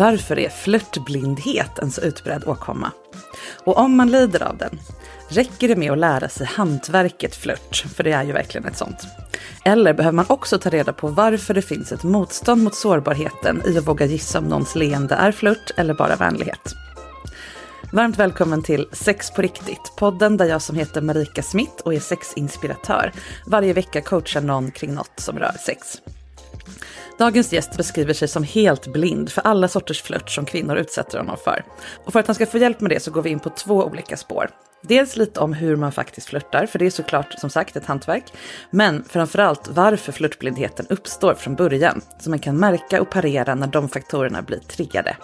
Varför är flörtblindhet en så utbredd åkomma? Och om man lider av den, räcker det med att lära sig hantverket flört? För det är ju verkligen ett sånt. Eller behöver man också ta reda på varför det finns ett motstånd mot sårbarheten i att våga gissa om någons leende är flört eller bara vänlighet? Varmt välkommen till Sex på riktigt, podden där jag som heter Marika Smith och är sexinspiratör varje vecka coachar någon kring något som rör sex. Dagens gäst beskriver sig som helt blind för alla sorters flört som kvinnor utsätter honom för. Och för att han ska få hjälp med det så går vi in på två olika spår. Dels lite om hur man faktiskt flörtar, för det är såklart som sagt ett hantverk. Men framförallt varför flörtblindheten uppstår från början, så man kan märka och parera när de faktorerna blir triggade.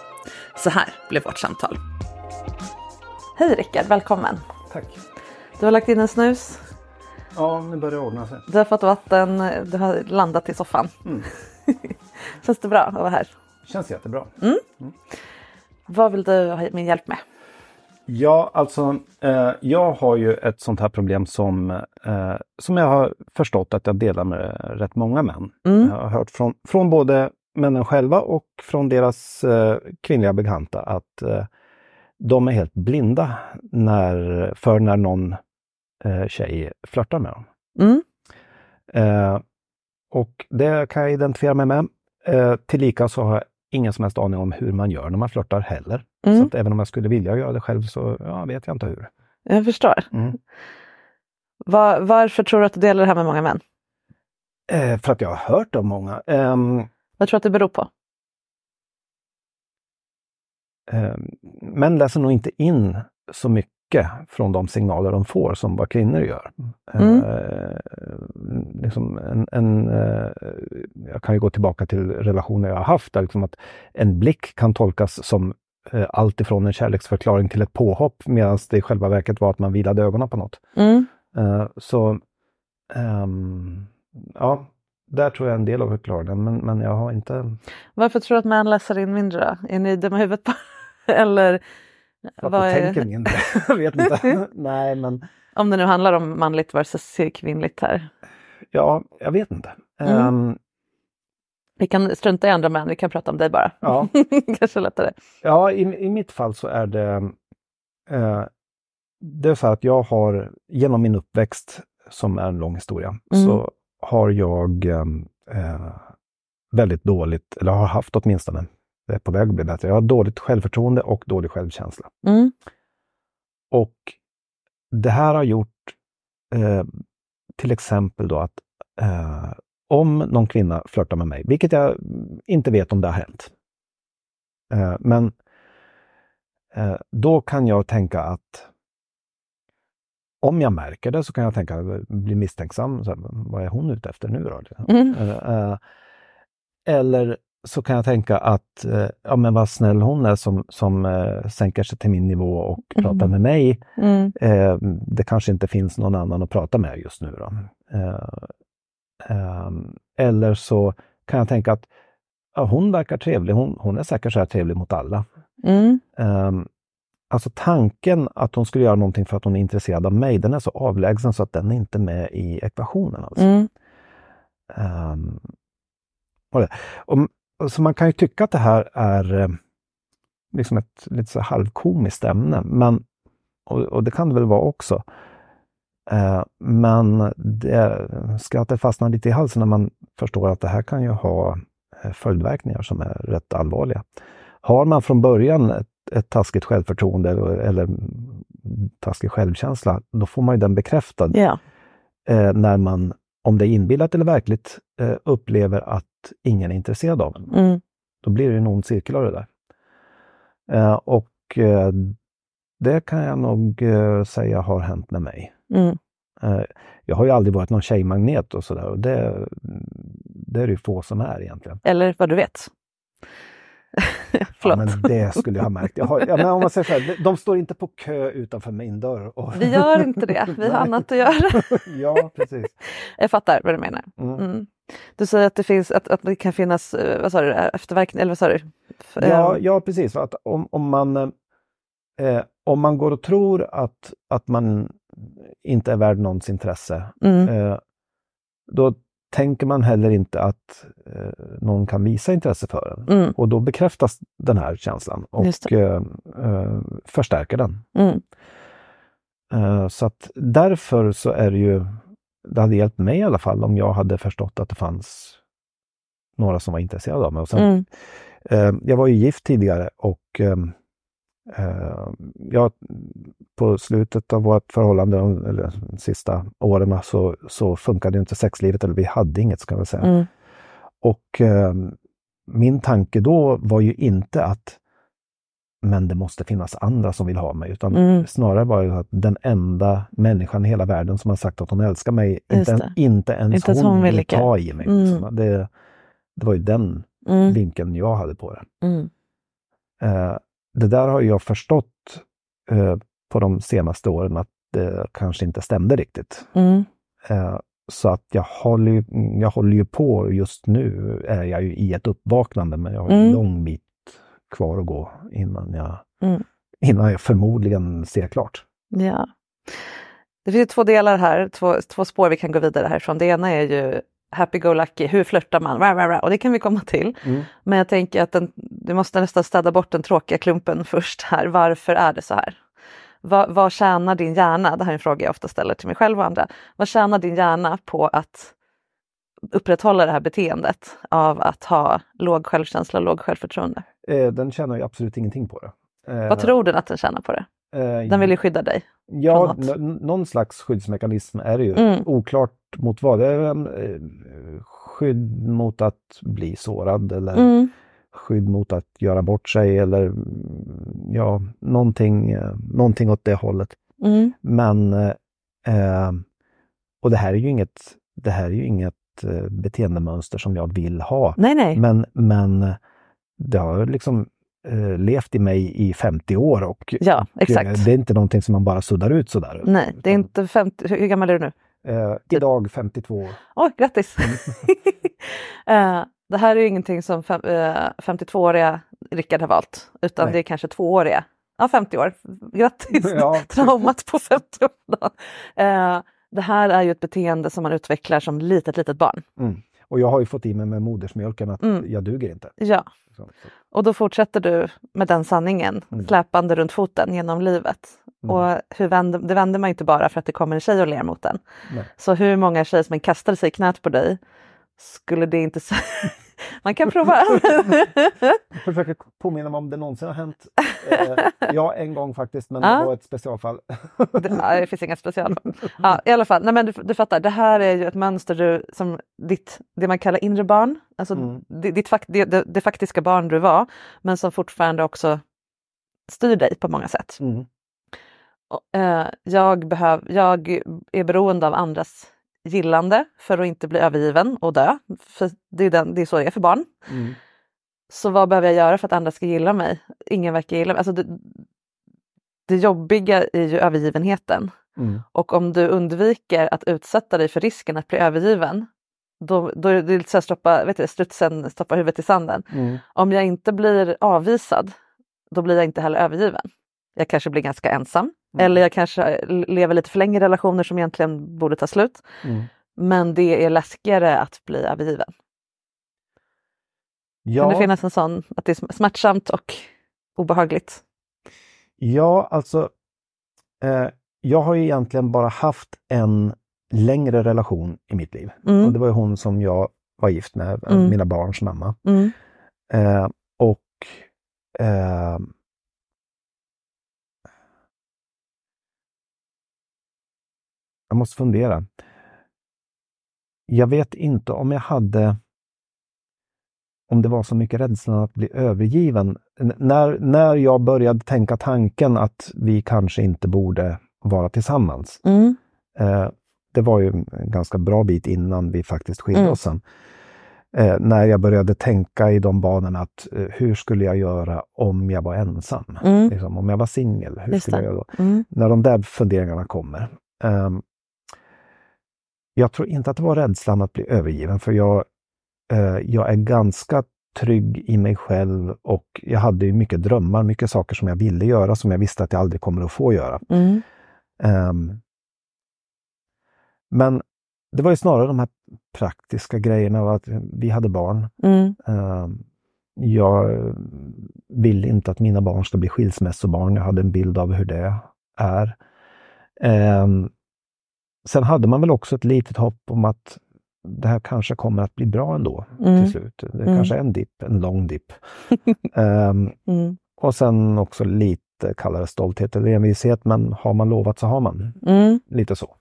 Så här blev vårt samtal. Hej Rickard, välkommen. Tack. Du har lagt in en snus, Ja, nu börjar det ordna sig. du har fått vatten, du har landat i soffan. Mm. Känns det bra att vara här? Känns jättebra. Vad vill du ha min hjälp med? Ja, alltså eh, jag har ju ett sånt här problem som, eh, som jag har förstått att jag delar med rätt många män. Mm. Jag har hört från, från både männen själva och från deras eh, kvinnliga bekanta att eh, de är helt blinda när, för när någon eh, tjej flörtar med dem. Mm. Eh, och det kan jag identifiera mig med. Eh, tillika så har jag ingen som helst aning om hur man gör när man flörtar heller. Mm. Så att även om jag skulle vilja göra det själv så ja, vet jag inte hur. Jag förstår. Mm. Var, varför tror du att du delar det här med många män? Eh, för att jag har hört av många. Ehm, Vad tror du att det beror på? ehm, män läser nog inte in så mycket från de signaler de får som vad kvinnor gör. Mm. Eh, liksom en, en, eh, jag kan ju gå tillbaka till relationer jag har haft, där liksom att en blick kan tolkas som eh, allt ifrån en kärleksförklaring till ett påhopp medan det i själva verket var att man vilade ögonen på något. Mm. Eh, så ehm, ja, där tror jag en del av förklaringen, men, men jag har inte... Varför tror du att män läser in mindre? Är ni dumma i huvudet? Eller För att vad jag är- tänker mindre. jag vet inte. Nej, men om det nu handlar om manligt versus kvinnligt här. ja, jag vet inte. Mm. Ehm, Vi kan strunta i andra män, vi kan prata om dig bara. ja. Kanske lättare. Ja, i, i mitt fall så är det eh, Det är så här att jag har genom min uppväxt, som är en lång historia, Mm. så har jag eh, väldigt dåligt, eller har haft åtminstone, det är på väg att bli bättre, jag har dåligt självförtroende och dålig självkänsla. Mm. Och det här har gjort eh, till exempel då att eh, om någon kvinna flörtar med mig, vilket jag inte vet om det har hänt, eh, men eh, då kan jag tänka att om jag märker det så kan jag tänka, bli misstänksam. Så här, vad är hon ute efter nu då? Mm. Eh, eh, eller så kan jag tänka att, eh, ja men vad snäll hon är som, som eh, sänker sig till min nivå och pratar Mm. med mig. Mm. Eh, det kanske inte finns någon annan att prata med just nu. Då. Eh, ehm, eller så kan jag tänka att ja, hon verkar trevlig, hon, hon är säkert så här trevlig mot alla. Mm. Ehm, alltså tanken att hon skulle göra någonting för att hon är intresserad av mig, den är så avlägsen så att den är inte med i ekvationen. Alltså. Mm. Och, och så man kan ju tycka att det här är eh, liksom ett lite så halvkomiskt ämne, men, och, och det kan det väl vara också. Uh, men det, skrattet fastnar lite i halsen när man förstår att det här kan ju ha eh, följdverkningar som är rätt allvarliga. Har man från början ett, ett taskigt självförtroende eller, eller taskig självkänsla, då får man ju den bekräftad. Ja. Eh, när man, om det är inbillat eller verkligt, eh, upplever att ingen är intresserad av en. Mm. Då blir det en ond cirkel av det där. Eh, och eh, det kan jag nog eh, säga har hänt med mig. Mm. Eh, jag har ju aldrig varit någon tjejmagnet och sådär och det, det är det ju få som är egentligen. Eller vad du vet. Ja, men det skulle jag ha märkt. Jag har, ja, men om man säger så här, de står inte på kö utanför min dörr. Och... Vi gör inte det, vi har annat att göra. ja, precis. Jag fattar vad du menar. Mm. Mm. Du säger att det, finns, att, att det kan finnas, eh, vad sa du, efterverkningar, eller vad sa du? Ja, eh, ja precis. Att om, om, man, eh, om man går och tror att, att man inte är värd någons intresse, Mm. eh, då tänker man heller inte att eh, någon kan visa intresse för en. Mm. Och då bekräftas den här känslan och eh, eh, förstärker den. Mm. Eh, så att därför så är det ju, det hade hjälpt mig i alla fall om jag hade förstått att det fanns några som var intresserade av mig. Och sen, Mm. eh, jag var ju gift tidigare och eh, jag, på slutet av vårt förhållande, eller de sista åren, så, så funkade inte sexlivet, eller vi hade inget ska jag säga. Mm. Och eh, min tanke då var ju inte att men det måste finnas andra som vill ha mig, utan Mm. snarare var det att den enda människan i hela världen som har sagt att hon älskar mig, inte, inte ens Inte hon, hon vill lika. ta i mig. Mm. liksom. Det, det var ju den Mm. vinkeln jag hade på det. Mm. Eh, det där har jag förstått eh, på de senaste åren att det kanske inte stämde riktigt. Mm. Eh, så att jag håller, ju, jag håller ju på just nu, är jag ju i ett uppvaknande, men jag har en Mm. lång bit kvar att gå innan jag, Mm. innan jag förmodligen ser klart. Ja. Det finns två delar här, två, två spår vi kan gå vidare härifrån. Det ena är ju happy-go-lucky, hur flörtar man? Rah, rah, rah. Och det kan vi komma till. Mm. Men jag tänker att den, du måste nästan städa bort den tråkiga klumpen först här. Varför är det så här? Vad, vad tjänar din hjärna? Det här är en fråga jag ofta ställer till mig själv och andra. Vad tjänar din hjärna på att upprätthålla det här beteendet av att ha låg självkänsla och låg självförtroende? Eh, den tjänar ju absolut ingenting på det. Eh, Vad tror den att den tjänar på det? Eh, Den vill ju skydda dig. Ja, någon slags skyddsmekanism är det ju. Mm. Oklart mot vad. Det är eh, skydd mot att bli sårad eller Mm. skydd mot att göra bort sig eller ja, någonting, eh, någonting åt det hållet. Mm. Men eh, och det här är ju inget, det här är ju inget beteendemönster som jag vill ha. Nej, nej. Men, men det har liksom eh, levt i mig i 50 år och, Ja, och, exakt. eh, det är inte någonting som man bara suddar ut sådär. Nej, det är inte 50, hur gammal är du nu? Eh, idag 52 år. Oj, grattis! Eh, det här är ju ingenting som fem, eh, 52-åriga Rickard har valt, utan Nej. det är kanske tvååriga. Ja, 50 år. Grattis! Ja. Traumat på 50 år. Eh, det här är ju ett beteende som man utvecklar som litet, litet barn. Mm. Och jag har ju fått i mig med modersmjölken att Mm. jag duger inte. Ja, Så, så. och då fortsätter du med den sanningen Mm. släpande runt foten genom livet. Mm. Och hur vänder, det vänder man inte bara för att det kommer en tjej och ler mot den. Nej. Så hur många tjejer som än kastade sig i knät på dig skulle det inte... Man kan prova. Jag försöker påminna mig om det någonsin har hänt. Eh, ja, en gång faktiskt, men Ja. det var ett specialfall. det, det finns inga special. Ja, I alla fall, nej, men du, du fattar, det här är ju ett mönster du, som ditt, det man kallar inre barn, alltså Mm. di- ditt, det, det, det faktiska barn du var, men som fortfarande också styr dig på många sätt. Mm. Och, eh, jag, behöv, jag är beroende av andras gillande för att inte bli övergiven och dö. För det, är den, det är så det är för barn. Mm. Så vad behöver jag göra för att andra ska gilla mig? Ingen verkar gilla mig. Alltså det, det jobbiga är ju övergivenheten. Mm. Och om du undviker att utsätta dig för risken att bli övergiven, då, då är det lite så här stoppa, vet du, strutsen stoppar huvudet i sanden. Mm. Om jag inte blir avvisad, då blir jag inte heller övergiven. jag kanske blir ganska ensam. Mm. Eller jag kanske lever lite för länge i relationer som egentligen borde ta slut. Mm. Men det är läskigare att bli övergiven. Ja, Kan det finnas en sån, att det är smärtsamt och obehagligt? ja, alltså. Eh, jag har ju egentligen bara haft en längre relation i mitt liv. Mm. Och det var hon som jag var gift med, eh, Mm. mina barns mamma. Mm. Eh, och eh, Jag måste fundera. Jag vet inte om jag hade om det var så mycket rädslan att bli övergiven. N- När, när jag började tänka tanken att vi kanske inte borde vara tillsammans. Mm. Eh, det var ju en ganska bra bit innan vi faktiskt skilde Mm. oss sen. Eh, när jag började tänka i de banorna att eh, hur skulle jag göra om jag var ensam? Mm. Liksom, om jag var singel, hur Just skulle jag göra då? Mm. När de där funderingarna kommer. Jag tror inte att det var rädslan att bli övergiven för jag, eh, jag är ganska trygg i mig själv och jag hade ju mycket drömmar, mycket saker som jag ville göra som jag visste att jag aldrig kommer att få göra. Mm. Ehm, men det var ju snarare de här praktiska grejerna att vi hade barn. Mm. Ehm, jag vill inte att mina barn ska bli skilsmässobarn. Jag hade en bild av hur det är. Ehm, sen hade man väl också ett litet hopp om att det här kanske kommer att bli bra ändå Mm. till slut. Det Mm. kanske är en dipp, en lång dipp. Ehm, Mm. och sen också lite kallare stolthet eller envishet, men har man lovat så har man. Mm. Lite så.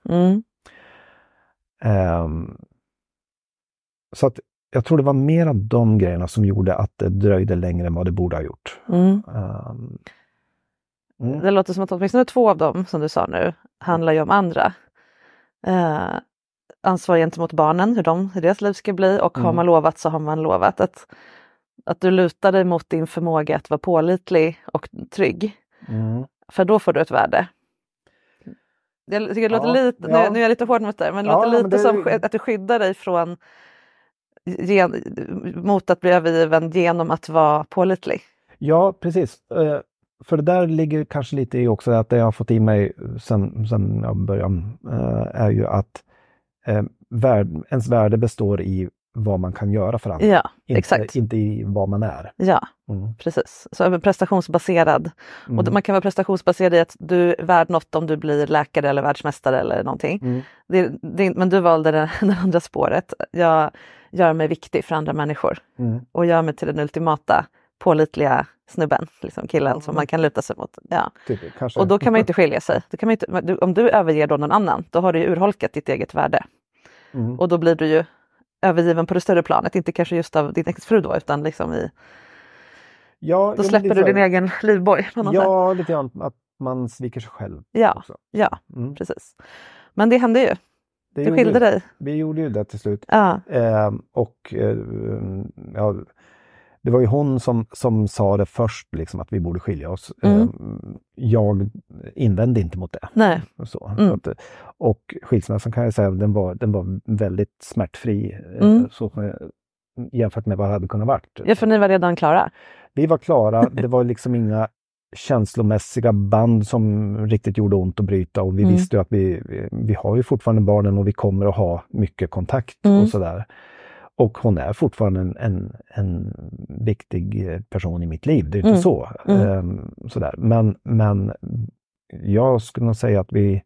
Ehm, så att jag tror det var mer av de grejerna som gjorde att det dröjde längre än vad det borde ha gjort. Mm. Det låter som att åtminstone två av dem som du sa nu handlar ju om andra. Eh, ansvar gentemot barnen, hur, de, hur deras liv ska bli och har Mm. man lovat så har man lovat. Att, att du lutar dig mot din förmåga att vara pålitlig och trygg. Mm. För då får du ett värde. Jag tycker det låter Ja, lite, nu, ja. nu är jag lite hård mot dig, men det Ja, låter lite det- som att du skyddar dig från gen, mot att bli övergiven genom att vara pålitlig. Ja, precis. För det där ligger kanske lite i också att det jag har fått i mig sen, sen jag började eh, är ju att eh, värd, ens värde består i vad man kan göra för andra. Ja, inte, exakt. inte i vad man är. Ja, Mm. precis. Så prestationsbaserad. Mm. Och man kan vara prestationsbaserad i att du är värd något om du blir läkare eller världsmästare eller någonting. Mm. Det, det, men du valde det, det andra spåret. Jag gör mig viktig för andra människor Mm. och gör mig till den ultimata pålitliga snubben, liksom killen som man kan luta sig mot. Ja. Typ. Och då kan man inte skilja sig. Då kan man inte, om du överger då någon annan, då har du ju urholkat ditt eget värde. Mm. Och då blir du ju övergiven på det större planet, inte kanske just av din exfru då, utan liksom i, ja, då släpper du din egen livboj. Ja, lite grann att man sviker sig själv. Ja, också. ja, Mm. precis. Men det hände ju. Det Du skilde vi. dig. Vi gjorde ju det till slut. Ja. Eh, och eh, ja, det var ju hon som, som sa det först, liksom, att vi borde skilja oss. Mm. Eh, jag invände inte mot det. Nej. Så, Mm. att, och skilsmässan kan jag säga, den var, den var väldigt smärtfri eh, Mm. så, jämfört med vad det hade kunnat varit. ja, för ni var redan klara. Vi var klara, det var liksom inga känslomässiga band som riktigt gjorde ont att bryta och vi Mm. visste ju att vi, vi- har ju fortfarande barnen och vi kommer att ha mycket kontakt Mm. och sådär. Och hon är fortfarande en, en, en viktig eh, person i mitt liv, det är inte Mm. så. Mm. Ehm, sådär. Men, men jag skulle nog säga att vi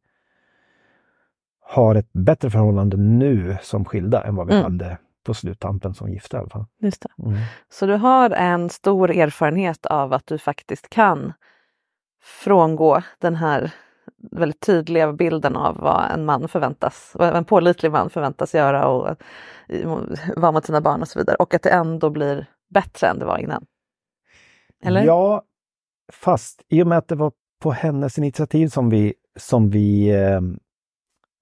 har ett bättre förhållande nu som skilda än vad vi Mm. hade på sluttampen som gifta i alla fall. Just det. Mm. Så du har en stor erfarenhet av att du faktiskt kan frångå den här väldigt tydliga bilden av vad en man förväntas, vad en pålitlig man förväntas göra och vara mot sina barn och så vidare. Och att det ändå blir bättre än det var innan. Eller? Ja, fast i och med att det var på hennes initiativ som vi, som vi eh,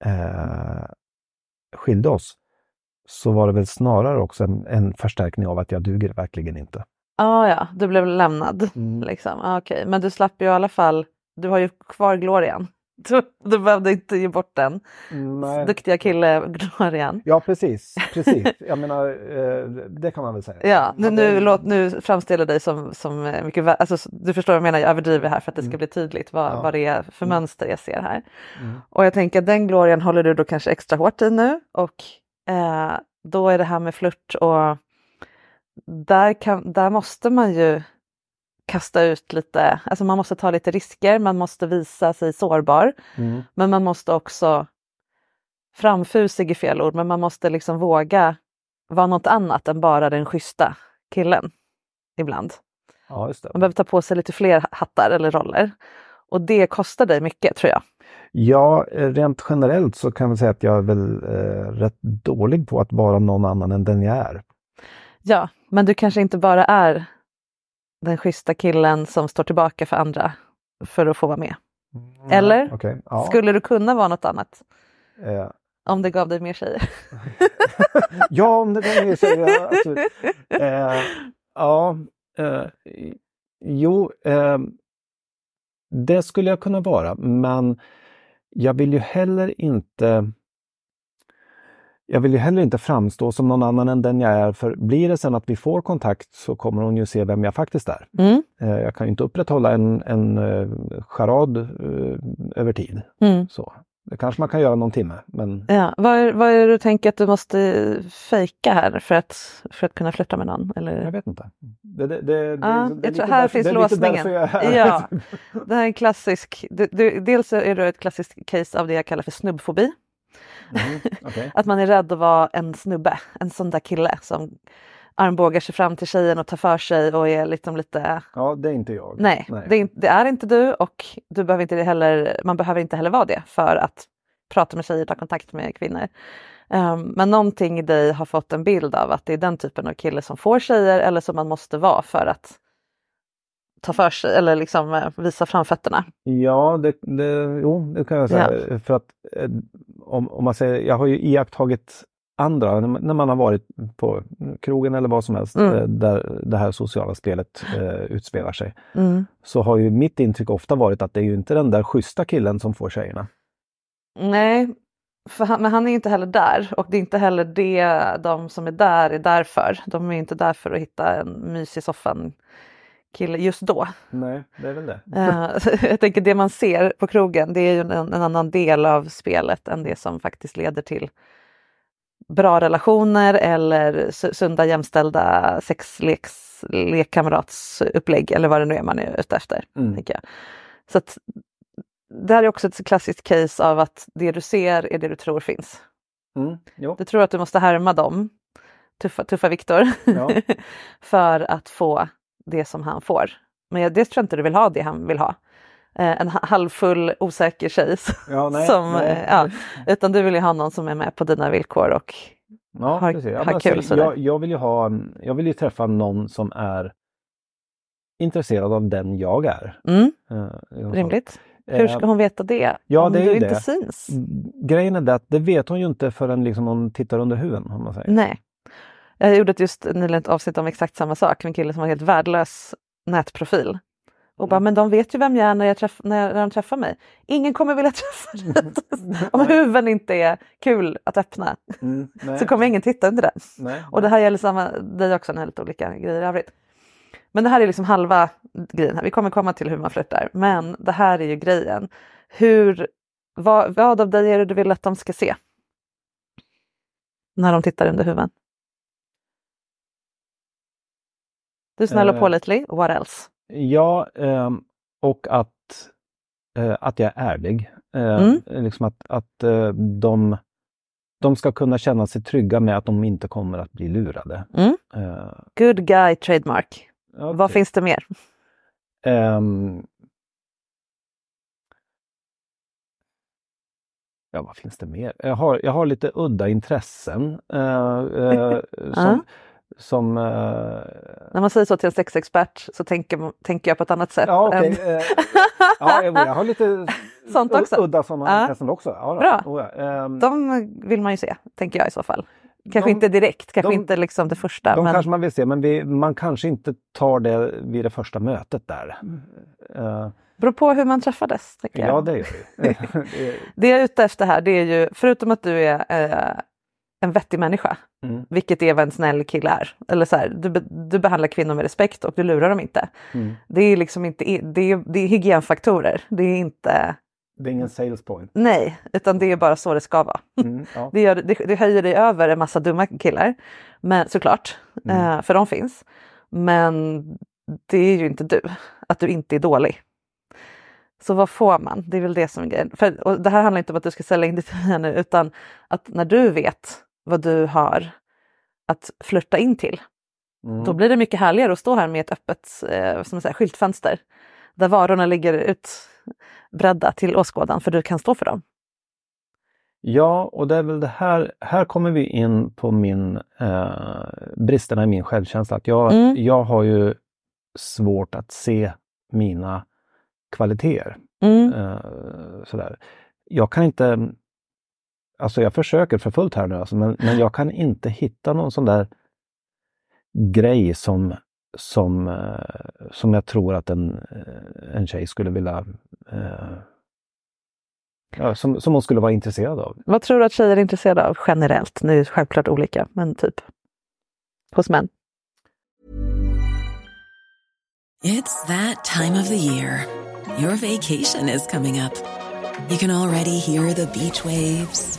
eh, skilde oss, så var det väl snarare också en, en förstärkning av att jag duger verkligen inte. Ah, ja, du blev lämnad. Mm. Liksom. Ah, okej. Men du slapp ju i alla fall, du har ju kvar glorian. Du, du behövde inte ge bort den. Nej. Duktiga kille-glorian. Ja, precis. precis. Jag menar, eh, det kan man väl säga. Ja, nu, nu, låt, nu framställer dig som, som mycket alltså, Du förstår vad jag menar, jag överdriver här för att det ska Mm. bli tydligt vad, Ja. vad det är för mönster jag ser här. Mm. Och jag tänker att den glorian håller du då kanske extra hårt i nu och eh, då är det här med flört och där, kan, där måste man ju kasta ut lite, alltså man måste ta lite risker, man måste visa sig sårbar, Mm. men man måste också framfusig i fel ord, men man måste liksom våga vara något annat än bara den schyssta killen ibland. Ja. Man behöver ta på sig lite fler hattar eller roller. Och det kostar dig mycket tror jag. Ja, rent generellt så kan jag säga att jag är väl eh, rätt dålig på att vara någon annan än den jag är. Ja, men du kanske inte bara är den schyssta killen som står tillbaka för andra för att få vara med. Eller? Okej, ja. Skulle du kunna vara något annat Eh, om det gav dig mer tjejer? ja, om det kan jag säga. Absolut. Eh, ja, eh, jo, eh, det skulle jag kunna vara, men jag vill ju heller inte jag vill ju heller inte framstå som någon annan än den jag är, för blir det sen att vi får kontakt så kommer hon ju se vem jag faktiskt är. Mm. Eh, Jag kan ju inte upprätthålla en, en eh, charad eh, över tid. Mm. Så. Det kanske man kan göra någon timme, men Ja. Vad, är, vad är det du tänker att du måste fejka här för att, för att kunna flytta med någon? jag Eller? vet inte. Det, det, det, det, Ja, det jag lite här finns det låsningen. jag. Ja, det här är en klassisk, du, du, dels är det ett klassiskt case av det jag kallar för snubbfobi. Mm, okej. Att man är rädd att vara en snubbe, en sån där kille som armbågar sig fram till tjejen och tar för sig och är liksom lite Ja, det är inte jag. Nej, Det, är, inte- det är inte du och du behöver inte heller, man behöver inte heller vara det för att prata med tjejer, ta kontakt med kvinnor. Ehm, men någonting i dig har fått en bild av att det är den typen av kille som får tjejer eller som man måste vara för att ta för sig eller liksom eh, visa framfötterna. Ja, det, det, jo, det kan jag säga. För att eh, om, om man säger, jag har ju iakttagit andra, när man, har varit på krogen eller vad som helst, Mm. eh, där det här sociala spelet eh, utspelar sig, Mm. så har ju mitt intryck ofta varit att det är ju inte den där schyssta killen som får tjejerna. Nej, han, men han är inte heller där och det är inte heller det de som är där är där för. De är inte där för att hitta en mysig soffan kille just då. Nej, det är väl det. Eh, jag tänker det man ser på krogen det är ju en, en annan del av spelet än det som faktiskt leder till bra relationer eller su- sunda jämställda sexleks lekkamratsupplägg eller vad det nu är man är ute efter. Mm. Jag. Så att, det här är också ett klassiskt case av att det du ser är det du tror finns. Mm. Du tror att du måste härma dem, tuffa, tuffa Viktor, Ja. för att få det som han får. Men jag, det tror jag inte du vill ha det han vill ha. Eh, en ha- halvfull osäker tjej Ja, nej, som, nej. eh, ja, utan du vill ju ha någon som är med på dina villkor och Ja, har- precis. Ja, har alltså, kul sådär. jag, jag vill ju ha, jag vill ju träffa någon som är intresserad av den jag är. mm, Eh, rimligt. Hur ska hon veta det ja, om det är du inte det. syns? Grejen är det att det vet hon ju inte förrän liksom hon tittar under huven. Om man säger. Nej. Jag gjorde ett just nyligen ett avsnitt om exakt samma sak en kille som har helt värdelös nätprofil. Och bara, Mm. men de vet ju vem jag är när, jag träff- när, jag, när de träffar mig. Ingen kommer vilja träffa dig. Om huven inte är kul att öppna Mm, nej, så kommer ingen titta under den. nej, Och det här gäller samma, dig också, när helt olika grejer i övrigt. Men det här är liksom halva grejen. här. Vi kommer komma till hur man flörtar. Men det här är ju grejen. Hur, vad, vad av dig är det du vill att de ska se? När de tittar under huven. Du är snäll och Eh. pålitlig. What else? Ja, ehm, och att, eh, att jag är ärlig. Eh, Mm. Liksom att, att eh, de, de ska kunna känna sig trygga med att de inte kommer att bli lurade. Mm. Eh, Good guy trademark. ja, Vad finns det mer? Ehm, ja, vad finns det mer? Jag har, jag har lite udda intressen. eh, eh, som, som eh, När man säger så till en sexexpert så tänker, tänker jag på ett annat sätt. Ja, okej. än- eh, ja, jag, jag har lite Sånt också. udda sådana intressen också. Ja. Bra. Oh, ja. Ehm, De vill man ju se, tänker jag i så fall. Kanske De- inte direkt, kanske de- inte liksom det första. de men... kanske man vill se, men vi, man kanske inte tar det vid det första mötet där. Eh, Beror på hur man träffades. Tänker jag. Ja, det gör. Det- Det jag är ute efter här, det är ju, förutom att du är eh, en vettig människa, Mm. vilket är vad en snäll kille är. Eller så här, du, du behandlar kvinnor med respekt och du lurar dem inte. Mm. Det är liksom inte, det är, det är hygienfaktorer. Det är inte, det är ingen sales point. nej, utan det är bara så det ska vara. Mm, ja. Det, gör, det, det höjer dig över en massa dumma killar, men såklart, eh, för de finns. Men det är ju inte du, att du inte är dålig. Så vad får man? Det är väl det som är grejen. För, och det här handlar inte om att du ska sälja in ditt nu, utan att när du vet vad du har att flirta in till, Mm. då blir det mycket härligare att stå här med ett öppet eh, som säger, skyltfönster där varorna ligger utbredda till åskådan för du kan stå för dem. Ja, och det är väl det här, här kommer vi in på min eh, bristerna i min självkänsla. Att jag, Mm. jag har ju svårt att se mina kvaliteter. Mm. Eh, sådär. Jag kan inte, alltså jag försöker för fullt här nu, alltså, men, men jag kan inte hitta någon sån där grej som, som, eh, som jag tror att en, eh, en tjej skulle vilja eh, som, som hon skulle vara intresserad av. Vad tror du att tjejer är intresserade av generellt? Nu är det självklart olika, men typ hos män. It's that time of the year. Your vacation is coming up. You can already hear the beach waves,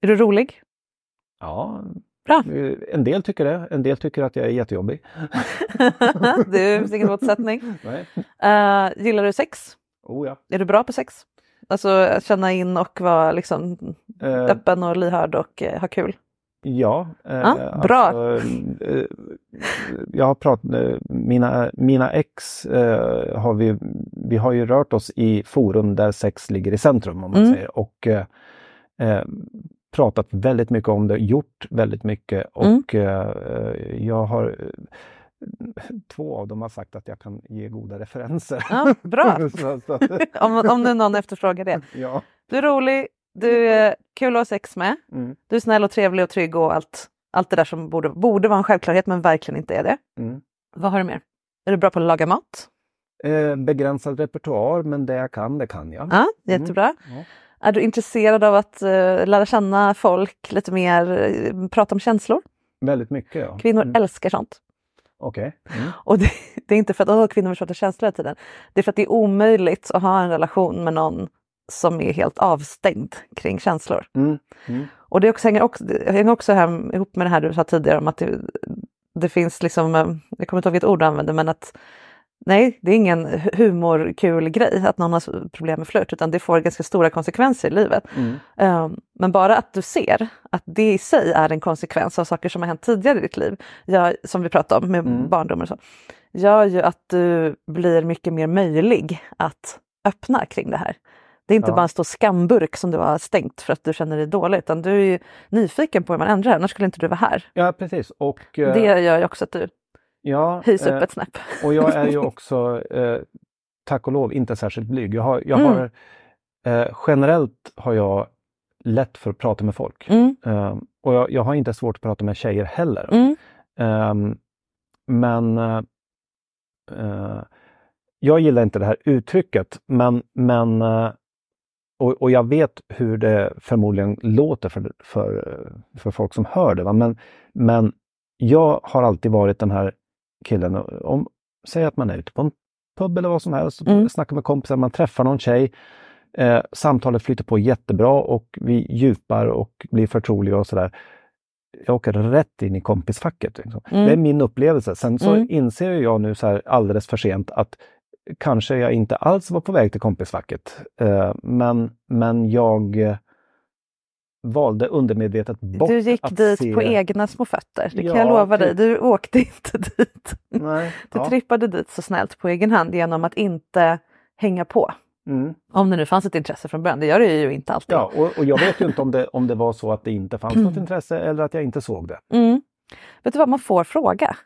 Är du rolig? ja, Bra. eh, en del tycker det. En del tycker att jag är jättejobbig. det finns ingen motsättning. Nej. Uh, gillar du sex? Oh ja. Är du bra på sex? Alltså att känna in och vara liksom Eh, öppen och lyhörd och eh, ha kul. Ja, Ja, bra. Alltså, jag har pratat, mina, mina ex har vi, vi har ju rört oss i forum där sex ligger i centrum om man Mm. säger och pratat väldigt mycket om det, gjort väldigt mycket Mm. och eh, jag har två av dem har sagt att jag kan ge goda referenser. Ja, bra. så, så, om, om nu någon efterfrågar det. ja. Du är rolig, du är kul att ha sex med, Mm, du är snäll och trevlig och trygg och allt, allt det där som borde, borde vara en självklarhet men verkligen inte är det. mm. Vad har du mer? Är du bra på att laga mat? Eh, begränsad repertoar, men det jag kan, det kan jag. Ja, jättebra. Ja. Är du intresserad av att eh, lära känna folk lite mer, eh, prata om känslor? Väldigt mycket. Ja. Kvinnor Mm. älskar sånt. Okej. Mm. Och det, det är inte för att åh, kvinnor vill prata känslor hela tiden. Det är för att det är omöjligt att ha en relation med någon som är helt avstängd kring känslor. Mm. Mm. Och det också, hänger också, det hänger också hem, ihop med det här du sa tidigare om att det, det finns liksom, eh, jag kommer inte ihåg vilket ord du använde, men att nej, det är ingen hu- humorkul grej att någon har problem med flört, utan det får ganska stora konsekvenser i livet. Mm. Um, men bara att du ser att det i sig är en konsekvens av saker som har hänt tidigare i ditt liv, gör, som vi pratade om med Mm. barndomen och så, gör ju att du blir mycket mer möjlig att öppna kring det här. Det är inte Ja. bara en stor skamburk som du har stängt för att du känner dig dålig, utan du är nyfiken på hur man ändrar, annars skulle inte du vara här. Ja, precis. Och, eh, Det gör ju också att du ja, höjs eh, upp ett snäpp. Och jag är ju också, eh, tack och lov, inte särskilt blyg. Jag har, jag Mm. har, eh, generellt har jag lätt för att prata med folk. Mm, Eh, och jag, jag har inte svårt att prata med tjejer heller. mm, Ehm, men eh, eh, jag gillar inte det här uttrycket, men, men eh, och, och jag vet hur det förmodligen låter för, för, för folk som hör det. Va? Men, men jag har alltid varit den här killen, om, säg att man är ute på en pub eller vad som helst, Mm. snackar med kompisar, man träffar någon tjej, eh, samtalet flyter på jättebra och vi djupar och blir förtroliga och sådär. Jag åker rätt in i kompisfacket. Liksom. Mm. Det är min upplevelse. Sen så Mm. inser jag nu så här alldeles för sent att kanske jag inte alls var på väg till kompisfacket. Eh, men, men jag valde undermedvetet bort Du gick att dit se... på egna små fötter, det kan Ja, jag lova dig. typ. Du åkte inte dit. Nej, Du ja. trippade dit så snällt på egen hand genom att inte hänga på. Mm. Om det nu fanns ett intresse från början, det gör det ju inte alltid. Ja, och, och jag vet ju inte om det, om det var så att det inte fanns något intresse eller att jag inte såg det. Mm. Vet du vad, man får fråga.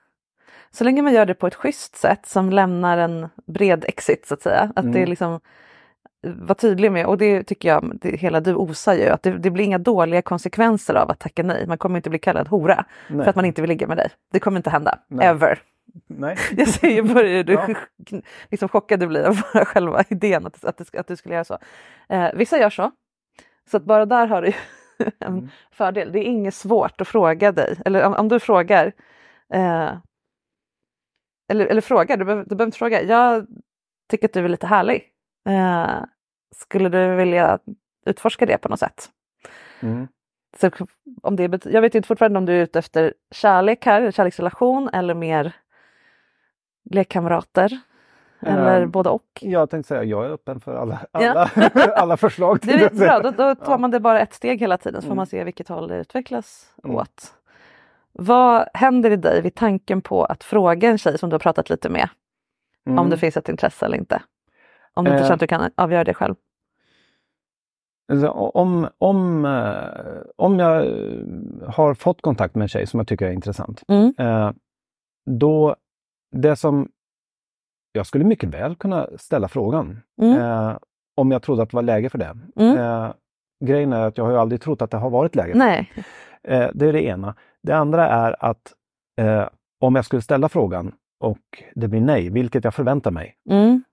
Så länge man gör det på ett schysst sätt som lämnar en bred exit så att säga. Att det är Mm. liksom var tydlig med, och det tycker jag det, hela du osar ju, att det, det blir inga dåliga konsekvenser av att tacka nej. Man kommer inte bli kallad hora Nej. för att man inte vill ligga med dig. Det kommer inte hända, Nej. ever. Nej. Jag ser ju bara hur du Ja. liksom chockad du blir av bara själva idén att, att, att du skulle göra så. Eh, vissa gör så. Så att bara där har du en Mm. fördel. Det är inget svårt att fråga dig. Eller om, om du frågar. Eh, eller, eller frågar, du behöver, du behöver inte fråga. Jag tycker att du är lite härlig. Eh, skulle du vilja utforska det på något sätt? Mm. Så om det, bet- jag vet inte fortfarande om du är ute efter kärlek här, kärleksrelation eller mer lekkamrater. Eller Ehm, både och. Jag tänkte säga, jag är öppen för alla, Ja. alla, alla förslag. Det är jättebra, då, då tar Ja. man det bara ett steg hela tiden så får Mm. man se vilket håll det utvecklas Mm. åt. Vad händer i dig vid tanken på att fråga en tjej som du har pratat lite med Mm. om det finns ett intresse eller inte? Om du inte Eh. känner att du kan avgöra det själv. Alltså, om, om, eh, om jag eh, har fått kontakt med en tjej som jag tycker är intressant, Mm. eh, då det som jag skulle mycket väl kunna ställa frågan Mm. om jag trodde att det var läge för det. Mm. Grejen är att jag har ju aldrig trott att det har varit läge. Nej. Det är det ena. Det andra är att om jag skulle ställa frågan och det blir nej, vilket jag förväntar mig Mm.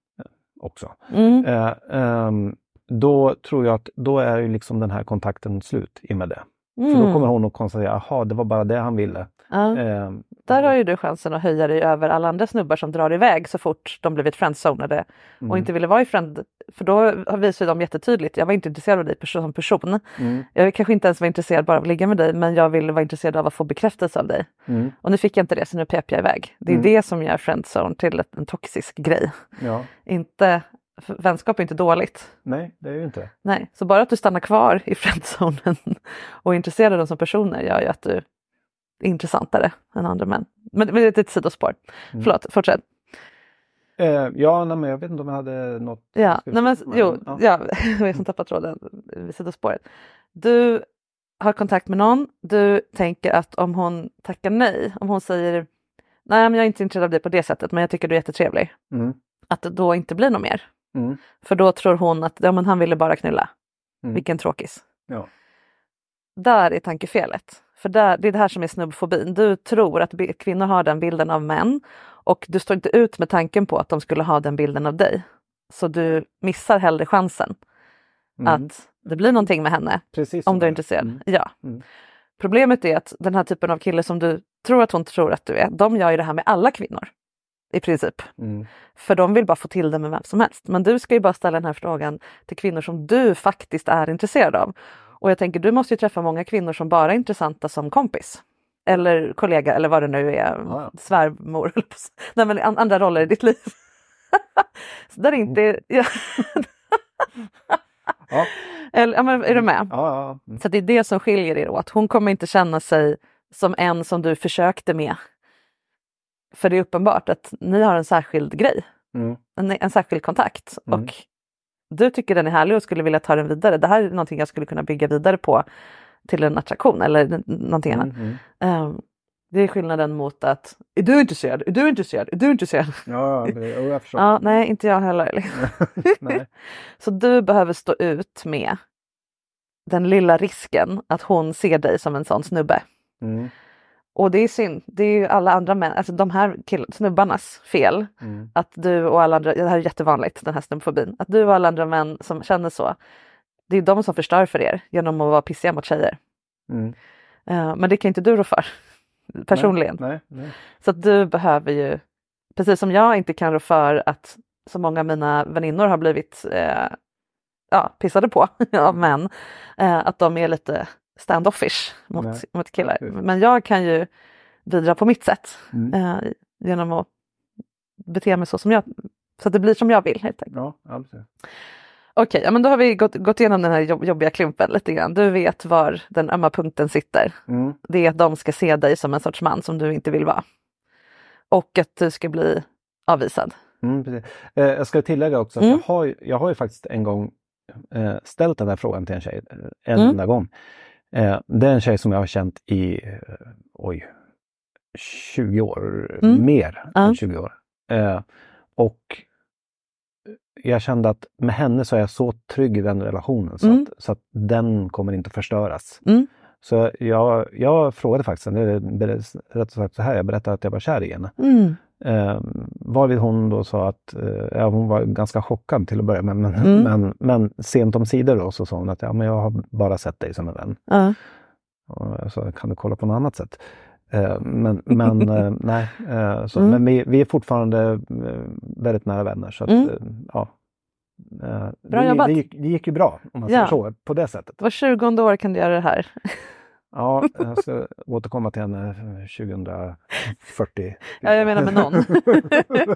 också, Mm. eh, ehm, då tror jag att då är ju liksom den här kontakten slut i och med det. För då Mm. kommer hon att konstatera, jaha, det var bara det han ville. Ja. Ehm, Där har ju du chansen att höja dig över alla andra snubbar som drar iväg så fort de blivit friendzonade och Mm. inte ville vara i friend. För då visar de jättetydligt, jag var inte intresserad av dig som person. mm, Jag kanske inte ens var intresserad bara av att ligga med dig men jag ville vara intresserad av att få bekräftelse av dig. mm, Och nu fick jag inte det så nu pep jag iväg. Det är Mm. det som gör friendzone till ett- en toxisk grej. ja, Inte, vänskap är inte dåligt. nej, det är ju inte. Nej, så bara att du stannar kvar i friendzonen och är intresserad av dem som personer gör ju att du är intressantare än andra män. Men, men det är ett sidospår. Mm. Förlåt, fortsätt. Eh, ja, nej, men jag vet inte om jag hade något... Ja, nej men, jo, ja. ja, jag som tappar tråden vid sidospåret. Du har kontakt med någon, du tänker att om hon tackar nej, om hon säger nej men jag är inte intresserad av dig på det sättet men jag tycker du är jättetrevlig. Mm. Att det då inte blir något mer. Mm. För då tror hon att ja, men han ville bara knulla. Mm. Vilken tråkis. Ja. Där är tankefelet. För där, det är det här som är snubbfobin. Du tror att kvinnor har den bilden av män och du står inte ut med tanken på att de skulle ha den bilden av dig. Så du missar hellre chansen Mm. att det blir någonting med henne Precis om du är intresserad. Mm. Ja. Mm. Problemet är att den här typen av kille som du tror att hon tror att du är, de gör ju det här med alla kvinnor. I princip. Mm. För de vill bara få till det med vem som helst. Men du ska ju bara ställa den här frågan till kvinnor som du faktiskt är intresserad av. Och jag tänker, du måste ju träffa många kvinnor som bara är intressanta som kompis. Eller kollega eller vad det nu är, Ja, ja. svärmor. Nej men an- andra roller i ditt liv. Där är inte... Mm. Ja. Ja. Eller, ja, men är du med? Ja. Mm. Så det är det som skiljer er åt. Hon kommer inte känna sig som en som du försökte med. För det är uppenbart att ni har en särskild grej, Mm. en, en särskild kontakt. Mm. Och du tycker den är härlig och skulle vilja ta den vidare. Det här är någonting jag skulle kunna bygga vidare på till en attraktion eller någonting annat. Ehm, det är skillnaden mot att, är du intresserad? Är du intresserad? Är du intresserad? Ja, ja, det, jag förstår. Ja, nej, inte jag heller. Så du behöver stå ut med den lilla risken att hon ser dig som en sån snubbe. Mm. Och det är synd, det är ju alla andra män, alltså de här kill- snubbarnas fel. Mm. Att du och alla andra, det här är jättevanligt den här snubbfobin, att du och alla andra män som känner så, det är de som förstör för er genom att vara pissiga mot tjejer. Mm. Eh, men det kan inte du rå för, personligen. Nej, nej. Så att du behöver ju, precis som jag inte kan rå för att så många av mina väninnor har blivit eh, ja, pissade på av män, eh, att de är lite standoffish mot, Nej. mot killar. Men jag kan ju bidra på mitt sätt Mm. eh, genom att bete mig så som jag, så att det blir som jag vill helt enkelt. Ja. Okej, ja, men då har vi gått, gått igenom den här jobb, jobbiga klumpen lite grann. Du vet var den ömma punkten sitter. Mm. Det är att de ska se dig som en sorts man som du inte vill vara. Och att du ska bli avvisad. Mm. Eh, jag ska tillägga också att Mm. jag, har, jag har ju faktiskt en gång eh, ställt den här frågan till en tjej, eh, en Mm. enda gång. Eh, det är en tjej som jag har känt i, eh, oj, 20 år, Mm. mer Ja. än 20 år. Eh, och jag kände att med henne så är jag så trygg i den relationen så, Mm. att, så att den kommer inte förstöras. Mm. Så jag, jag frågade faktiskt henne, rättare sagt så här, jag berättade att jag var kär i henne. Mm. Eh, varvid hon då sa att eh, ja, hon var ganska chockad till att börja med. Men, Mm. men, men sent om sidor då så sa hon att ja, men jag har bara sett dig som en vän. Ja. Och jag sa, kan du kolla på något annat sätt? Eh, men men eh, nej, eh, så, Mm. men vi, vi är fortfarande eh, väldigt nära vänner. Så att, Mm. ja. Eh, Bra det, jobbat. Det gick, det gick ju bra om man Ja. säger så, på det sättet. Var 20 år kan du göra det här. Ja, jag ska återkomma till henne eh, 2040. Ja, jag menar med någon.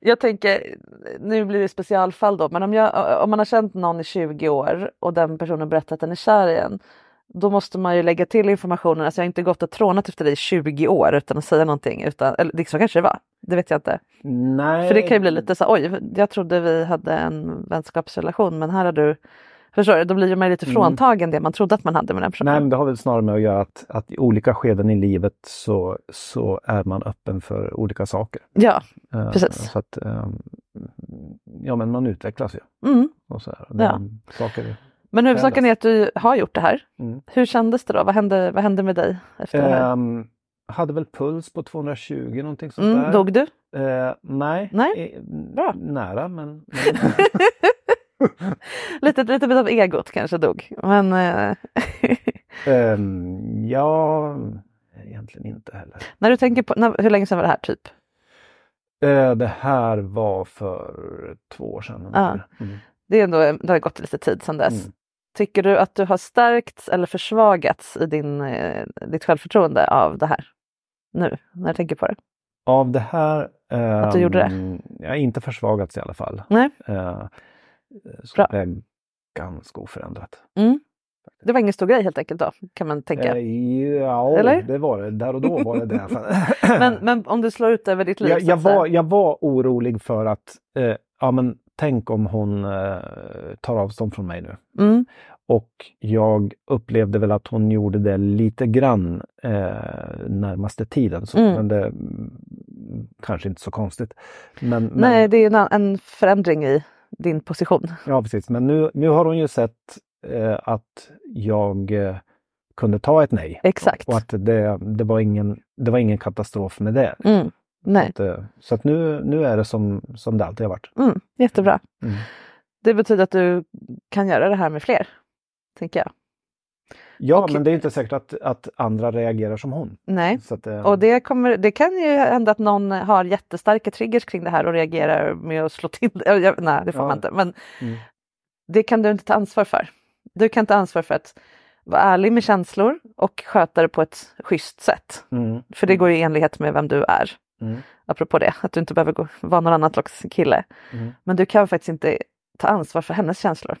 jag tänker, nu blir det specialfall då, men om, jag, om man har känt någon i 20 år och den personen berättar att den är kär i en, då måste man ju lägga till informationen, alltså jag har inte gått och trånat efter dig i 20 år utan att säga någonting, utan, eller så kanske det var, det vet jag inte. Nej. För det kan ju bli lite så, oj, jag trodde vi hade en vänskapsrelation men här har du, förstår du, då blir man ju lite Mm. fråntagen det man trodde att man hade med den personen. Nej, men det har väl snarare med att göra att, att i olika skeden i livet så, så är man öppen för olika saker. Ja, Eh, Precis. Så att, ehm, ja, men man utvecklas ju. mm. Och så här. Ja. saker, Men huvudsaken är att du har gjort det här. Mm. Hur kändes det då? Vad hände, vad hände med dig efter det här? Ehm, hade väl puls på 220 någonting sånt Mm, där. dog du? Eh, nej, Nej? Eh, Bra. nära men... men lite, lite bit av egot kanske dog. Men Ehm, ja, egentligen inte heller. när du tänker på, när, hur länge sedan var det här typ? Eh, det här var för två år sedan. Ja. Mm. Det, är ändå, det har gått lite tid sedan dess. Mm. Tycker du att du har stärkts eller försvagats i din, eh, ditt självförtroende av det här? Nu, när jag tänker på det. Av det här... Att du gjorde det? ehm, Jag har inte försvagats i alla fall. Nej. Eh, så Bra. det är ganska oförändrat. Mm. Det var ingen stor grej helt enkelt då, kan man tänka. Eh, ja, Eller? det var det. Där och då var det det. Men, men om du slår ut över ditt liv? jag, jag, var, jag var orolig för att, eh, ja men tänk om hon eh, tar avstånd från mig nu. Mm. och jag upplevde väl att hon gjorde det lite grann eh, närmaste tiden. Så, Mm. Men det mm, kanske inte så konstigt. Men, men, Nej, det är en, en förändring i din position. Ja precis, men nu, nu har hon ju sett eh, att jag eh, kunde ta ett nej. Exakt. Och att det, det, var, ingen, det var ingen katastrof med det. Mm. Nej, Att, eh, så att nu, nu är det som, som det alltid har varit. mm. jättebra. Mm. Det betyder att du kan göra det här med fler, tänker jag. Ja, Och- men det är inte säkert att, att andra reagerar som hon. Nej, Så att, eh, och det, kommer, det kan ju hända att någon har jättestarka triggers kring det här och reagerar med att slå till. Nej, det får Ja. man inte. Men Mm. det kan du inte ta ansvar för. Du kan ta ansvar för att vara ärlig med känslor och sköta det på ett schysst sätt. Mm. För det går i enlighet med vem du är. Mm. Apropå det, att du inte behöver gå, vara någon annan slags kille. Mm. Men du kan faktiskt inte ta ansvar för hennes känslor.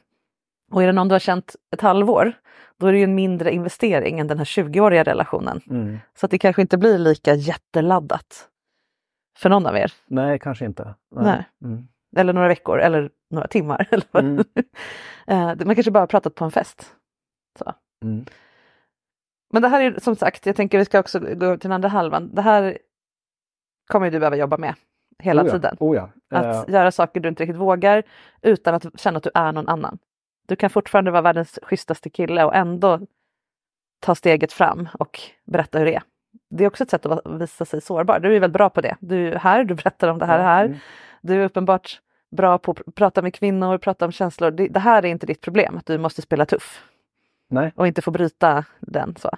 Och är det någon du har känt ett halvår, då är det ju en mindre investering än den här 20-åriga relationen. Mm. Så att det kanske inte blir lika jätteladdat för någon av er. Nej, kanske inte. Nej. Mm. Eller några veckor eller några timmar. Mm. Eh, Man kanske bara har pratat på en fest. Så. Mm. Men det här är som sagt, jag tänker vi ska också gå till den andra halvan. Det här kommer du behöva jobba med hela oh ja. tiden. Oh ja. Att Eh, göra saker du inte riktigt vågar utan att känna att du är någon annan. Du kan fortfarande vara världens schysstaste kille och ändå ta steget fram och berätta hur det är. Det är också ett sätt att visa sig sårbar. Du är väldigt bra på det. Du är här, du berättar om det här här. Mm. Du är uppenbart bra på att pr- prata med kvinnor, prata om känslor. Det, det här är inte ditt problem, att du måste spela tuff Nej, och inte få bryta den. Så.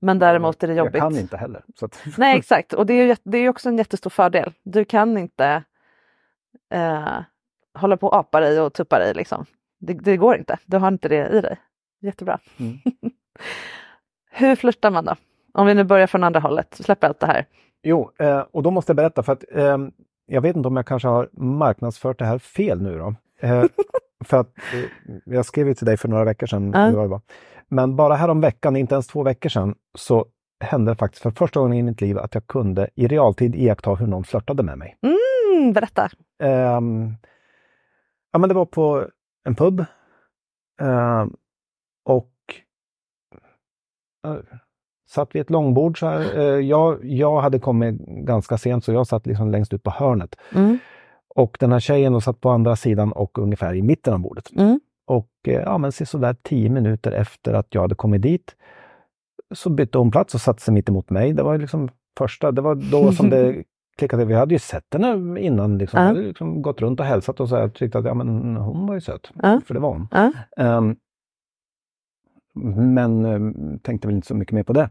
Men däremot är det jobbigt. jag kan inte heller. Att, Nej exakt, och det är det är också en jättestor fördel. Du kan inte eh, hålla på och apa dig och tuppa dig liksom. Det, det går inte, du har inte det i dig. Jättebra. Mm. Hur flörtar man då? Om vi nu börjar från andra hållet, släpper allt det här. Jo, eh, och då måste jag berätta för att eh, jag vet inte om jag kanske har marknadsfört det här fel nu då. Eh, för att eh, jag skrev ju till dig för några veckor sedan. Hur det var. Men bara härom veckan, inte ens två veckor sedan, så hände det faktiskt för första gången i mitt liv att jag kunde i realtid iaktta hur någon flörtade med mig. Mm, berätta! Ehm, ja, men det var på en pub. Ehm, och uh, satt vid ett långbord. Så här, Eh, jag, jag hade kommit ganska sent så jag satt liksom längst ut på hörnet. Mm. Och den här tjejen då satt på andra sidan och ungefär i mitten av bordet. Mm. Och eh, ja, men sådär tio minuter efter att jag hade kommit dit så bytte hon plats och satte sig mitt emot mig. Det var liksom första, det var då som det klickade. Vi hade ju sett henne innan, liksom. Ja. Hade liksom gått runt och hälsat och så här, tyckte att ja, men hon var ju söt. Ja. För det var hon. Ja. Ehm, men ehm, tänkte väl inte så mycket mer på det.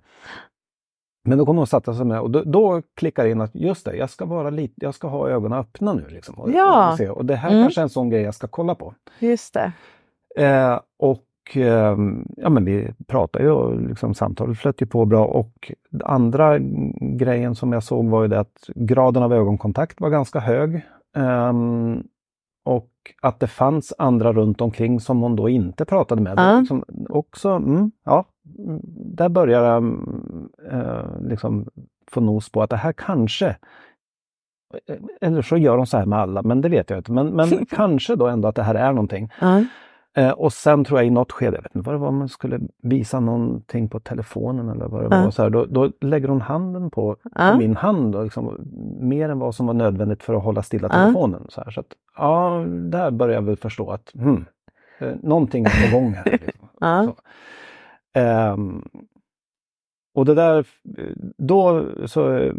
Men då kom hon och satte sig med och då, då klickar det in att just det, jag ska, vara lite, jag ska ha ögonen öppna nu. Liksom, och, Ja. och, se. och det här Mm. kanske är en sån grej jag ska kolla på. Just det. Eh, och ehm, ja, men vi pratade ju och liksom, samtalet flöt ju på bra och andra grejen som jag såg var ju det att graden av ögonkontakt var ganska hög. Ehm, och att det fanns andra runt omkring som hon då inte pratade med. Ja. Liksom, också, mm, ja, där börjar jag eh, liksom få nos på att det här kanske eller så gör de så här med alla, men det vet jag inte. Men, men kanske då ändå att det här är någonting. Ja. Eh, och sen tror jag i något skede, jag vet inte vad det var, man skulle visa någonting på telefonen eller vad det Ja. var. Så här, då, då lägger hon handen på, Ja. på min hand, då, liksom, mer än vad som var nödvändigt för att hålla stilla telefonen. Så, här, så att, ja, där börjar jag väl förstå att hmm, eh, någonting är på gång här. Liksom. Ja. Och det där, då så, eh,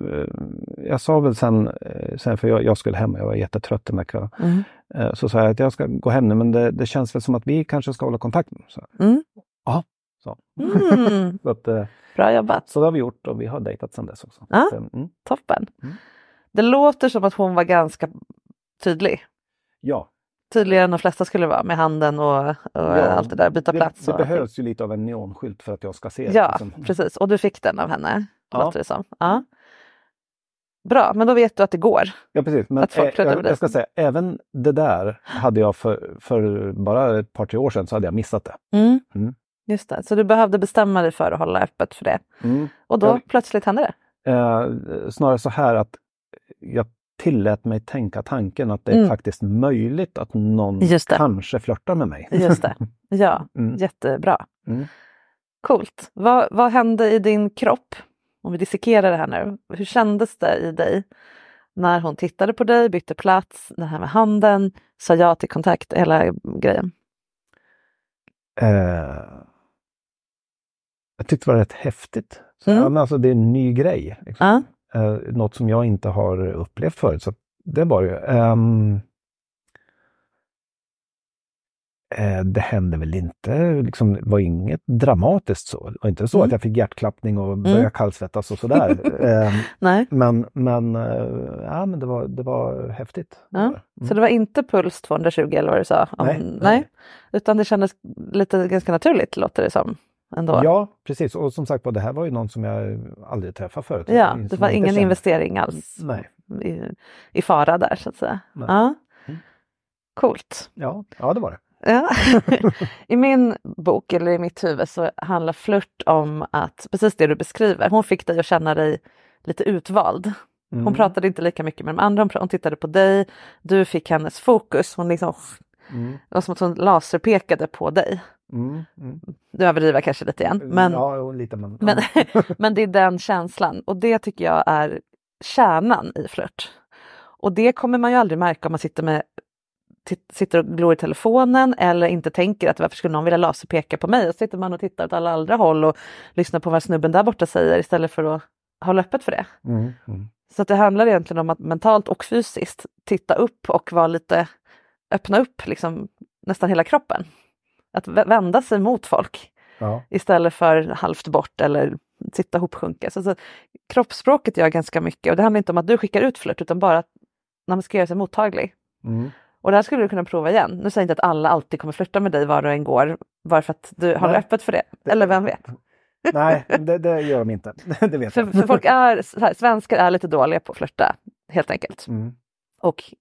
jag sa väl sen, eh, sen för jag, jag skulle hem, jag var jättetrött den där kvällen. Mm. Eh, Så sa jag att jag ska gå hem nu men det, det känns väl som att vi kanske ska hålla kontakt. nu. Så, Mm. ja, så. Mm. så, att, Bra jobbat! så det har vi gjort och vi har dejtat sedan dess också. Så, mm. Toppen! Mm. Det låter som att hon var ganska tydlig. Ja, Tydligare än de flesta skulle vara med handen och, och Ja, allt det där, byta det, plats. det och behövs ju lite av en neonskylt för att jag ska se det. Ja, liksom. precis. Och du fick den av henne, Ja. låter det som. Ja. Bra, men då vet du att det går. Ja, precis. Men folk eh, jag, jag ska säga, även det där hade jag för, för bara ett par, tre år sedan så hade jag missat det. Mm. Mm. Just det, så du behövde bestämma dig för att hålla öppet för det. Mm. Och då Ja. plötsligt hände det. Eh, snarare så här att jag tillät mig tänka tanken att det är Mm. faktiskt möjligt att någon kanske flörtar med mig. Just det. Ja, Mm. jättebra. Mm. Coolt. Vad, vad hände i din kropp? Om vi dissekerar det här nu. Hur kändes det i dig när hon tittade på dig, bytte plats, det här med handen, sa ja till kontakt, hela grejen? Eh, jag tyckte det var rätt häftigt. Så, Mm. ja, men alltså, det är en ny grej. Liksom. Ja. Eh, något som jag inte har upplevt förut. Så det var ju. ehm, eh, det hände väl inte, liksom, det var inget dramatiskt så. Det var inte så Mm. att jag fick hjärtklappning och började kallsvettas och sådär. Ehm, Nej, men men, eh, ja, men det, var, det var häftigt. Ja, det. så det var inte puls 220 eller vad du sa? Om, Nej, nej. nej. Utan det kändes lite ganska naturligt låter det som. Ändå. Ja, precis. Och som sagt var, det här var ju någon som jag aldrig träffat förut. ja det var ingen kände. investering alls Nej. i, i fara där så att säga. Nej. Ja. Mm. Coolt. Ja, ja, det var det. Ja. I min bok, eller i mitt huvud, så handlar flört om att, precis det du beskriver, hon fick dig att känna dig lite utvald. Hon Mm. pratade inte lika mycket med de andra, hon tittade på dig, du fick hennes fokus, hon liksom, Mm. det var som att hon laserpekade på dig. Mm. Mm. Du överdriver kanske lite igen, men, Ja, jo, lite men... men, ja. men det är den känslan och det tycker jag är kärnan i flört. Och det kommer man ju aldrig märka om man sitter med sitter och glor i telefonen eller inte tänker att varför skulle någon vilja laserpeka på mig? Och så sitter man och tittar åt alla andra håll och lyssnar på vad snubben där borta säger istället för att hålla öppet för det. Mm. Mm. Så att det handlar egentligen om att mentalt och fysiskt titta upp och vara lite öppna upp liksom nästan hela kroppen. Att vä- vända sig mot folk Ja. istället för halvt bort eller sitta hopsjunka. Så, så, kroppsspråket gör ganska mycket och det handlar inte om att du skickar ut flört utan bara att när man ska göra sig mottaglig. Mm. Och det här skulle du kunna prova igen. Nu säger jag inte att alla alltid kommer flirta med dig var du än går, bara för att du Nej. öppet för det. Eller vem vet? Nej, det, det gör de inte. det vet För, för folk är, här, svenskar är lite dåliga på att flirta, helt enkelt. Mm. Och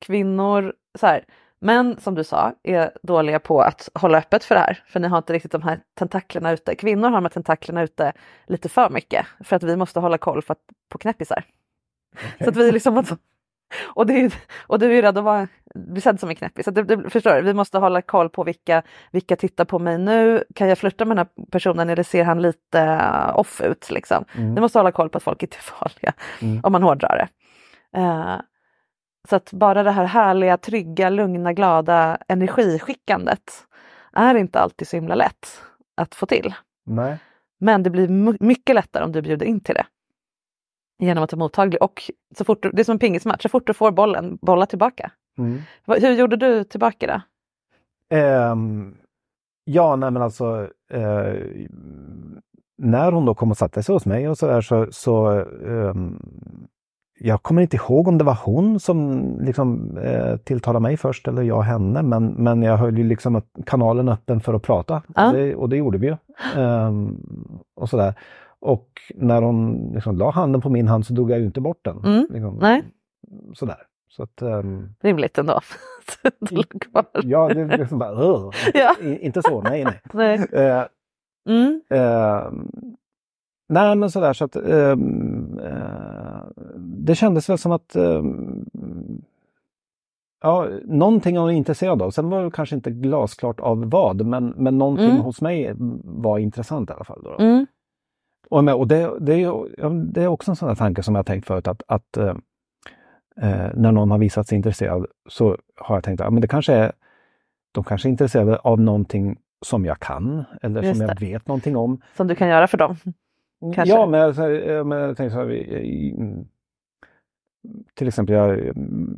kvinnor, så här, män som du sa, är dåliga på att hålla öppet för det här. För ni har inte riktigt de här tentaklerna ute. Kvinnor har de här tentaklerna ute lite för mycket. För att vi måste hålla koll för att, på knäppisar. Så att vi liksom och, det och du är ju rädd att vara, bli sedd som en knäppis. Så det, det, förstår du? Vi måste hålla koll på vilka, vilka tittar på mig nu. Kan jag flirta med den här personen eller ser han lite eh, off ut? Liksom? Mm. Vi måste hålla koll på att folk inte är farliga, Mm. om man hårdrar det. Eh, så att bara det här härliga, trygga, lugna, glada energiskickandet är inte alltid så himla lätt att få till. Nej. Men det blir my- mycket lättare om du bjuder in till det. Genom att vara mottaglig och så fort du, det är som en pingismatch, så fort du får bollen, bolla tillbaka. Mm. Hur gjorde du tillbaka då? Ehm, ja, nej men alltså eh, när hon då kom och satte sig hos mig och så där så, så ehm, jag kommer inte ihåg om det var hon som liksom eh, tilltalade mig först eller jag henne, men, men jag höll ju liksom kanalen öppen för att prata. Och, det, och det gjorde vi ju. Ehm, och sådär. Och när hon liksom la handen på min hand så drog jag ju inte bort den. Mm. Liksom, Nej. Sådär. Så att, ehm, Rimligt ändå. Ja, det är liksom bara, "Ugh." Ja. Inte så, nej nej. Nej. Eh, Mm. Eh, nej men sådär så att eh, det kändes väl som att ehm, ja, någonting hon är intresserad av. Sen var det kanske inte glasklart av vad men, men någonting Mm. hos mig var intressant i alla fall. Då. Mm. Och, med, och det, det, är, det är också en sån här tanke som jag tänkt förut att, att eh, eh, när någon har visat sig intresserad så har jag tänkt att ja, men det kanske är, de kanske är intresserade av någonting som jag kan eller Just som jag det. vet någonting om. Som du kan göra för dem. Kanske. Ja, men jag, jag tänker så här, mm, till exempel jag,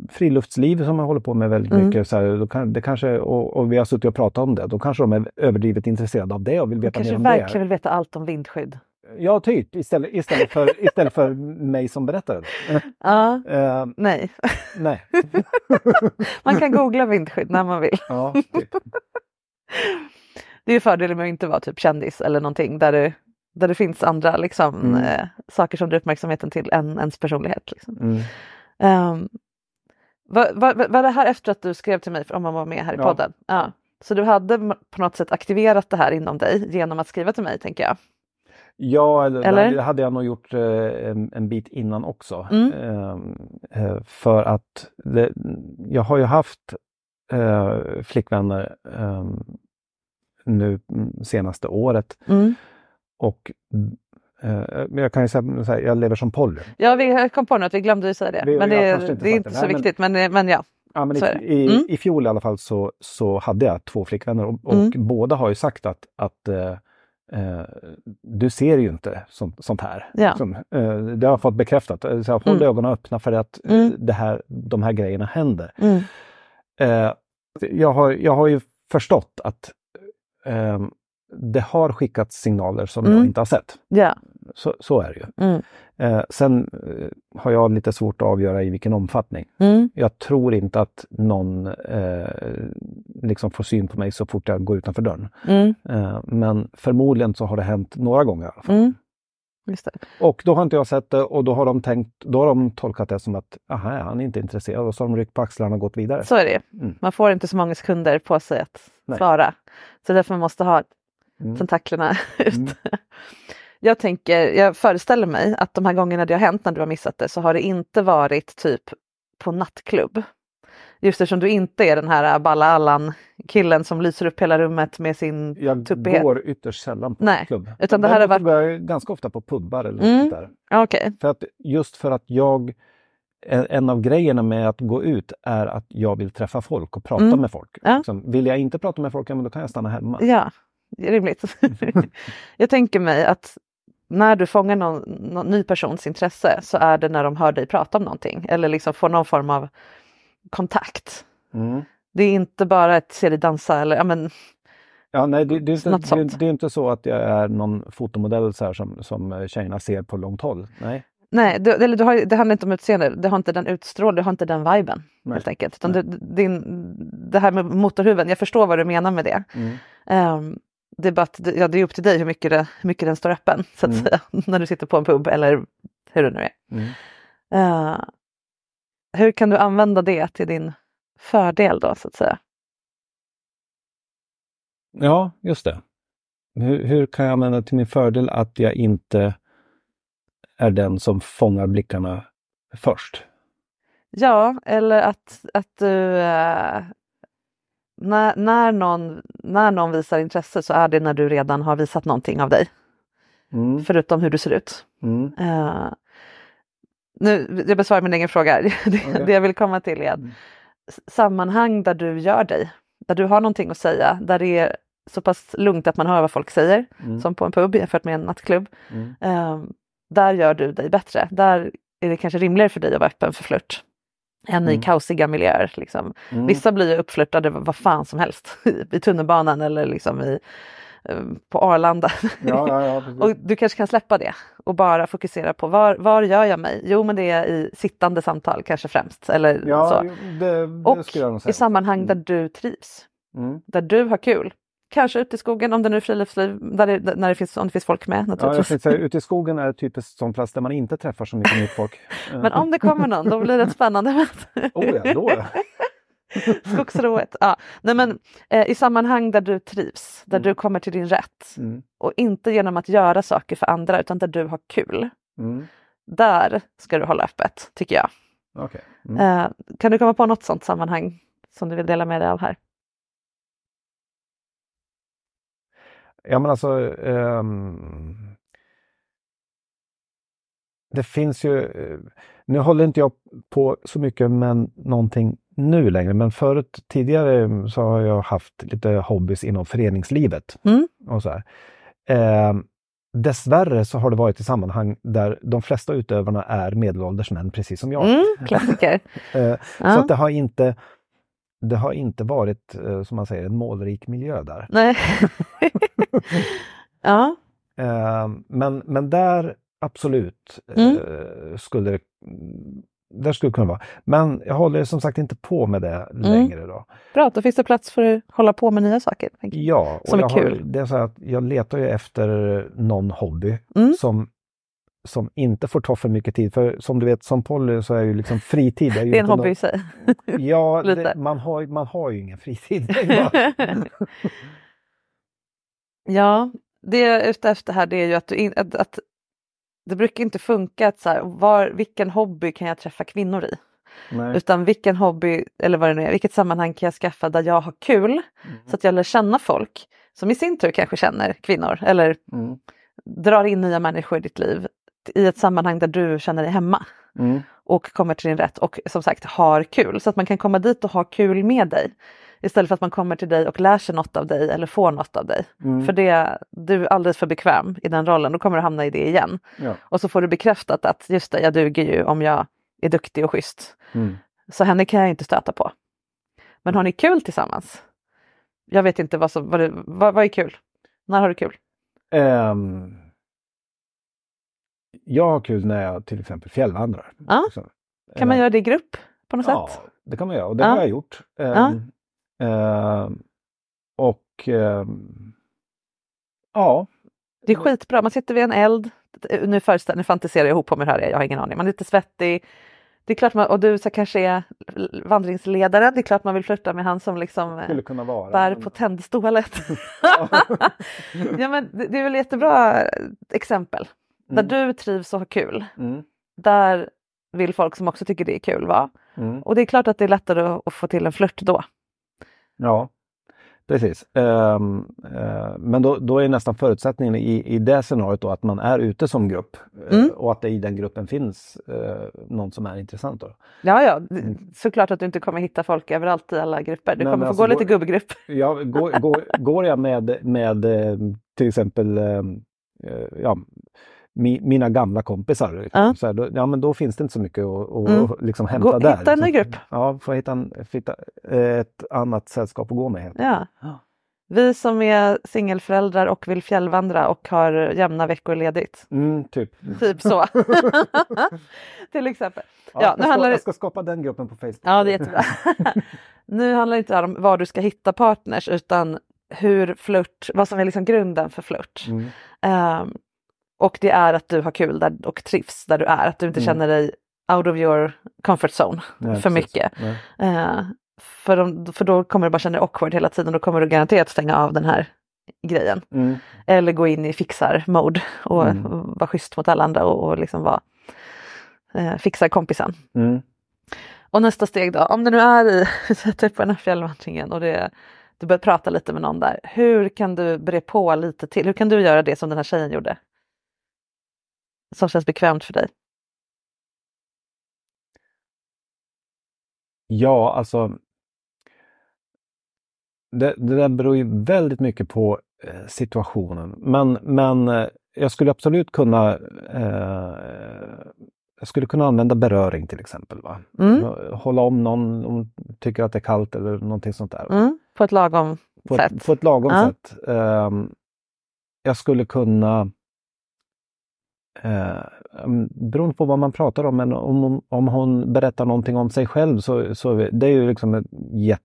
friluftsliv som jag håller på med väldigt Mm. mycket. Så här, kan, det kanske, och, och vi har suttit och pratat om det. Då kanske de är överdrivet intresserade av det och vill Du veta mer kanske om verkligen det. vill veta allt om vindskydd. Ja, typ. Istället, istället, för, istället för mig som berättare. Ja, Eh, nej. nej. Man kan googla vindskydd när man vill. Ja, typ. Det är fördelen med att inte vara typ kändis eller någonting där det, där det finns andra liksom, Mm. eh, saker som drar uppmärksamheten till än ens personlighet. Liksom. Mm. Um, var, var, var det här efter att du skrev till mig om man var med här i Ja. podden? Ja. Så du hade på något sätt aktiverat det här inom dig genom att skriva till mig tänker jag. Ja, eller, Eller? det hade jag nog gjort eh, en, en bit innan också. Mm. Ehm, eh, för att det, jag har ju haft eh, flickvänner ehm, nu mm, senaste året. Mm. Och eh, men jag kan ju säga så här, jag lever som poly. Ja, vi kom på att vi glömde ju säga det. Vi- men det, kanske inte det är inte så Nej, viktigt. Men, men ja. Ja, men är i, Mm. I fjol i alla fall så, så hade jag två flickvänner och, och Mm. båda har ju sagt att, att eh, eh, du ser ju inte sånt, sånt här. Ja. Som, eh, det har jag fått bekräftat. Eh, Så jag håll Mm. ögonen öppna för att eh, Mm. det här, de här grejerna händer. Mm. Eh, jag, har, jag har ju förstått att eh, det har skickats signaler som Mm. jag inte har sett. Ja. Så, så är det ju. Mm. Eh, sen eh, har jag lite svårt att avgöra i vilken omfattning. Mm. Jag tror inte att någon eh, liksom får syn på mig så fort jag går utanför dörren. Mm. Eh, men förmodligen så har det hänt några gånger i alla fall. Mm. Och då har inte jag sett det och då har de tänkt, då har de tolkat det som att aha, han är inte intresserad och så har de ryckt på axlarna och gått vidare. Så är det. Mm. Man får inte så många sekunder på sig att Nej. svara. Så därför man måste ha Mm. tentaklerna ut. Mm. Jag tänker, jag föreställer mig att de här gångerna det har hänt när du har missat det så har det inte varit typ på nattklubb. Just eftersom du inte är den här balla Allan killen som lyser upp hela rummet med sin Jag tuppighet. går ytterst sällan på Nej, klubb. utan det här har varit- går jag ganska ofta på pubbar eller Mm. där. Okej, För att, just för att jag, en av grejerna med att gå ut är att jag vill träffa folk och prata Mm. med folk. Ja. Liksom, vill jag inte prata med folk, ja, men då kan jag stanna hemma. ja, rimligt. jag tänker mig att när du fångar någon, någon ny persons intresse så är det när de hör dig prata om någonting eller liksom får någon form av kontakt. Mm. Det är inte bara ett se dig dansa eller ja, men, Ja, nej, det, det, är inte, det, det är inte så att jag är någon fotomodell så här som, som tjejerna ser på långt håll. Nej. Nej, du, eller du har, det handlar inte om utseende, du har inte den utstrålningen, du har inte den viben Nej. helt enkelt. Utan du, din, det här med motorhuven, jag förstår vad du menar med det. Mm. Ehm, det, är bara att, det- ja, det är upp till dig hur mycket, det, hur mycket den står öppen så att Mm. säga, när du sitter på en pub eller hur det nu är. Mm. Eh, hur kan du använda det till din fördel då så att säga? Ja, just det. Hur, hur kan jag använda till min fördel att jag inte är den som fångar blickarna först? Ja, eller att, att du... eh, när, när, någon, när någon visar intresse så är det när du redan har visat någonting av dig. Mm. Förutom hur du ser ut. Mm. Eh, nu, jag besvarar min egen fråga. Det, Okej. det jag vill komma till är att Mm. sammanhang där du gör dig, där du har någonting att säga, där det är så pass lugnt att man hör vad folk säger, Mm. som på en pub jämfört med en nattklubb. Eh, där gör du dig bättre. Där är det kanske rimligare för dig att vara öppen för flört än i Mm. kaosiga miljöer. Liksom. Mm. Vissa blir uppflörtade vad fan som helst i tunnelbanan eller liksom i, eh, på Arlanda. Ja, ja, ja, och du kanske kan släppa det och bara fokusera på var, var gör jag mig? Jo men det är i sittande samtal kanske främst. Eller så. det, det Och i sammanhang Mm. där du trivs, Mm. där du har kul. Kanske ute i skogen om det nu är friluftsliv, där det, när det finns, om det finns folk med Ja, jag säga, ute i skogen är typiskt sån plats där man inte träffar så mycket nytt folk. Men om det kommer någon, då blir det ett spännande möte. Oh ja, då ja. Skogsrået. Ja. Nej, men, eh, I sammanhang där du trivs, där du kommer till din rätt Mm. och inte genom att göra saker för andra utan där du har kul. Mm. Där ska du hålla öppet, tycker jag. Okej. Mm. Eh, kan du komma på något sånt sammanhang som du vill dela med dig av här? Ja men alltså ehm, Det finns ju eh, Nu håller inte jag på så mycket med någonting nu längre men förut tidigare så har jag haft lite hobbys inom föreningslivet. Mm. Och så här. Ehm, dessvärre så har det varit i sammanhang där de flesta utövarna är medelålders män precis som jag. Mm. Eh, Ja. Så att det har inte det har inte varit, eh, som man säger, en målrik miljö där. Nej. ja. Eh, men, men där absolut Mm. eh, skulle det där skulle det kunna vara. Men jag håller som sagt inte på med det Mm. längre. Då. Bra, då finns det plats för att hålla på med nya saker. Ja, Som är jag, har, kul. det är så att jag letar ju efter någon hobby Mm. som, som inte får ta för mycket tid. För som du vet, som poly så är ju liksom fritid. Är ju Det är en hobby nå- i sig. Ja, det, man, har, man har ju ingen fritid. Ja, det jag är ute efter här det är ju att, in, att, att det brukar inte funka att så här, var, vilken hobby kan jag träffa kvinnor i? Nej. Utan vilken hobby, eller vad det nu är, vilket sammanhang kan jag skaffa där jag har kul Mm. så att jag lär känna folk som i sin tur kanske känner kvinnor eller Mm. drar in nya människor i ditt liv i ett sammanhang där du känner dig hemma Mm. och kommer till din rätt och som sagt har kul. Så att man kan komma dit och ha kul med dig. Istället för att man kommer till dig och lär sig något av dig eller får något av dig. Mm. För det, du är alldeles för bekväm i den rollen, då kommer du hamna i det igen. Ja. Och så får du bekräftat att just det, jag duger ju om jag är duktig och schysst. Mm. Så henne kan jag inte stöta på. Men har ni kul tillsammans? Jag vet inte vad som, vad, det, vad, vad är kul? När har du kul? Ehm, jag har kul när jag till exempel fjällvandrar. Ja. Så, Kan man eh, göra det i grupp på något Ja, sätt? det kan man göra och det Ja. har jag gjort. Ehm, ehm, och ehm, ja, Det är skitbra, man sitter vid en eld. Nu, nu fantiserar jag ihop på mig här, jag har ingen aning. Man är lite svettig. Det är klart man, och du så kanske är vandringsledare. Det är klart man vill flirta med han som liksom eh, skulle kunna vara. bär men- på tändstålet. ja, men det, det är väl jättebra eh, exempel. Där Mm. du trivs och har kul. Mm. Där vill folk som också tycker det är kul vara. Mm. Och det är klart att det är lättare att- få till en flört då. Ja, precis. Ehm, eh, men då, då är nästan förutsättningen i, i det scenariot då att man är ute som grupp eh, Mm. och att det i den gruppen finns eh, någon som är intressant. Då. Ja, ja, såklart att du inte kommer hitta folk överallt i alla grupper. Du Nej, kommer få alltså gå lite går- gubbgrupp. Ja, går, går, går jag med, med till exempel eh, ja, mi, mina gamla kompisar, liksom, Ja. så här, då, ja, men då finns det inte så mycket att, att Mm. liksom hämta Gå- där. hitta en ny liksom. grupp. Ja, få hitta, en, hitta ett annat sällskap att gå med. Ja. Vi som är singelföräldrar och vill fjällvandra och har jämna veckor ledigt. Mm, typ. Typ så. Till exempel. Ja, Ja, jag, nu ska, handlar det- jag ska skapa den gruppen på Facebook. Ja, det är jättebra. nu handlar det inte om var du ska hitta partners utan hur flört, vad som är liksom grunden för flört. Mm. Ehm, och det är att du har kul där och trivs där du är, att du inte Mm. känner dig out of your comfort zone Nej, för precis. mycket. Eh, för, om, för då kommer du bara känna dig awkward hela tiden, då kommer du garanterat stänga av den här grejen. Mm. Eller gå in i fixar-mode och Mm. vara schysst mot alla andra och, och liksom vara eh, fixar kompisen. Mm. Och nästa steg då, om du nu är i, typ på den här fjällvandringen och det, du börjar prata lite med någon där. Hur kan du bre på lite till? Hur kan du göra det som den här tjejen gjorde? Som känns bekvämt för dig. Ja, alltså. Det, det där beror ju väldigt mycket på eh, situationen. Men, men eh, jag skulle absolut kunna eh, jag skulle kunna använda beröring till exempel. Va? Mm. Hålla om någon om tycker att det är kallt eller någonting sånt där. Mm, på ett lagom På, sätt. ett, på ett lagom Ja. sätt. Ehm, jag skulle kunna Eh, um, beroende på vad man pratar om, men om, om hon berättar någonting om sig själv så, så det är ju liksom ett jätte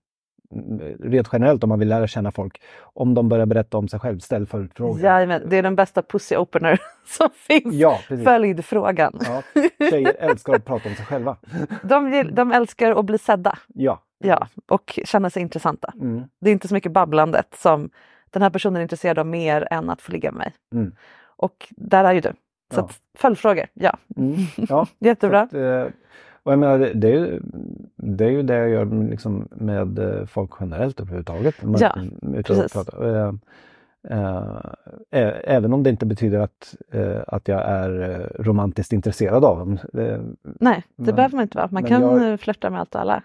Rent generellt om man vill lära känna folk, om de börjar berätta om sig själv, ställ följdfrågor. Jajamän, det är den bästa pussy opener som finns. Ja, precis. Följdfrågan. Ja, tjejer älskar att prata om sig själva. De, de älskar att bli sedda Ja. ja, och känna sig intressanta. Mm. Det är inte så mycket babblandet som den här personen är intresserad av mer än att få ligga med mig. Mm. Och där är ju du. Så Ja. att, följdfrågor, ja. Mm. ja. Jättebra. Att, eh, och jag menar, det, är ju, det är ju det jag gör liksom med eh, folk generellt överhuvudtaget. Ja, precis. prata. Eh, även om det inte betyder att, att jag är romantiskt intresserad av dem. Nej, det Men- behöver man inte vara. Man kan jag... flörta med allt och alla.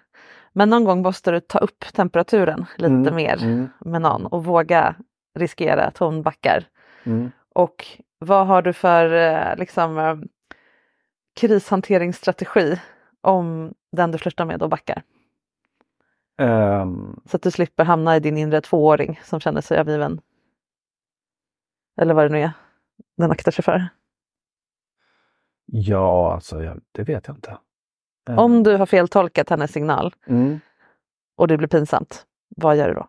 Men någon gång måste du ta upp temperaturen lite Mm, mer mm. med någon och våga riskera att hon backar. Mm. Och vad har du för eh, liksom, eh, krishanteringsstrategi om den du flörtar med och backar? Ehm, Så att du slipper hamna i din inre tvååring som känner sig övergiven. Eller vad det nu är den aktar sig för. ja, alltså jag, det vet jag inte. Ehm, Om du har feltolkat hennes signal mm. och det blir pinsamt, vad gör du då?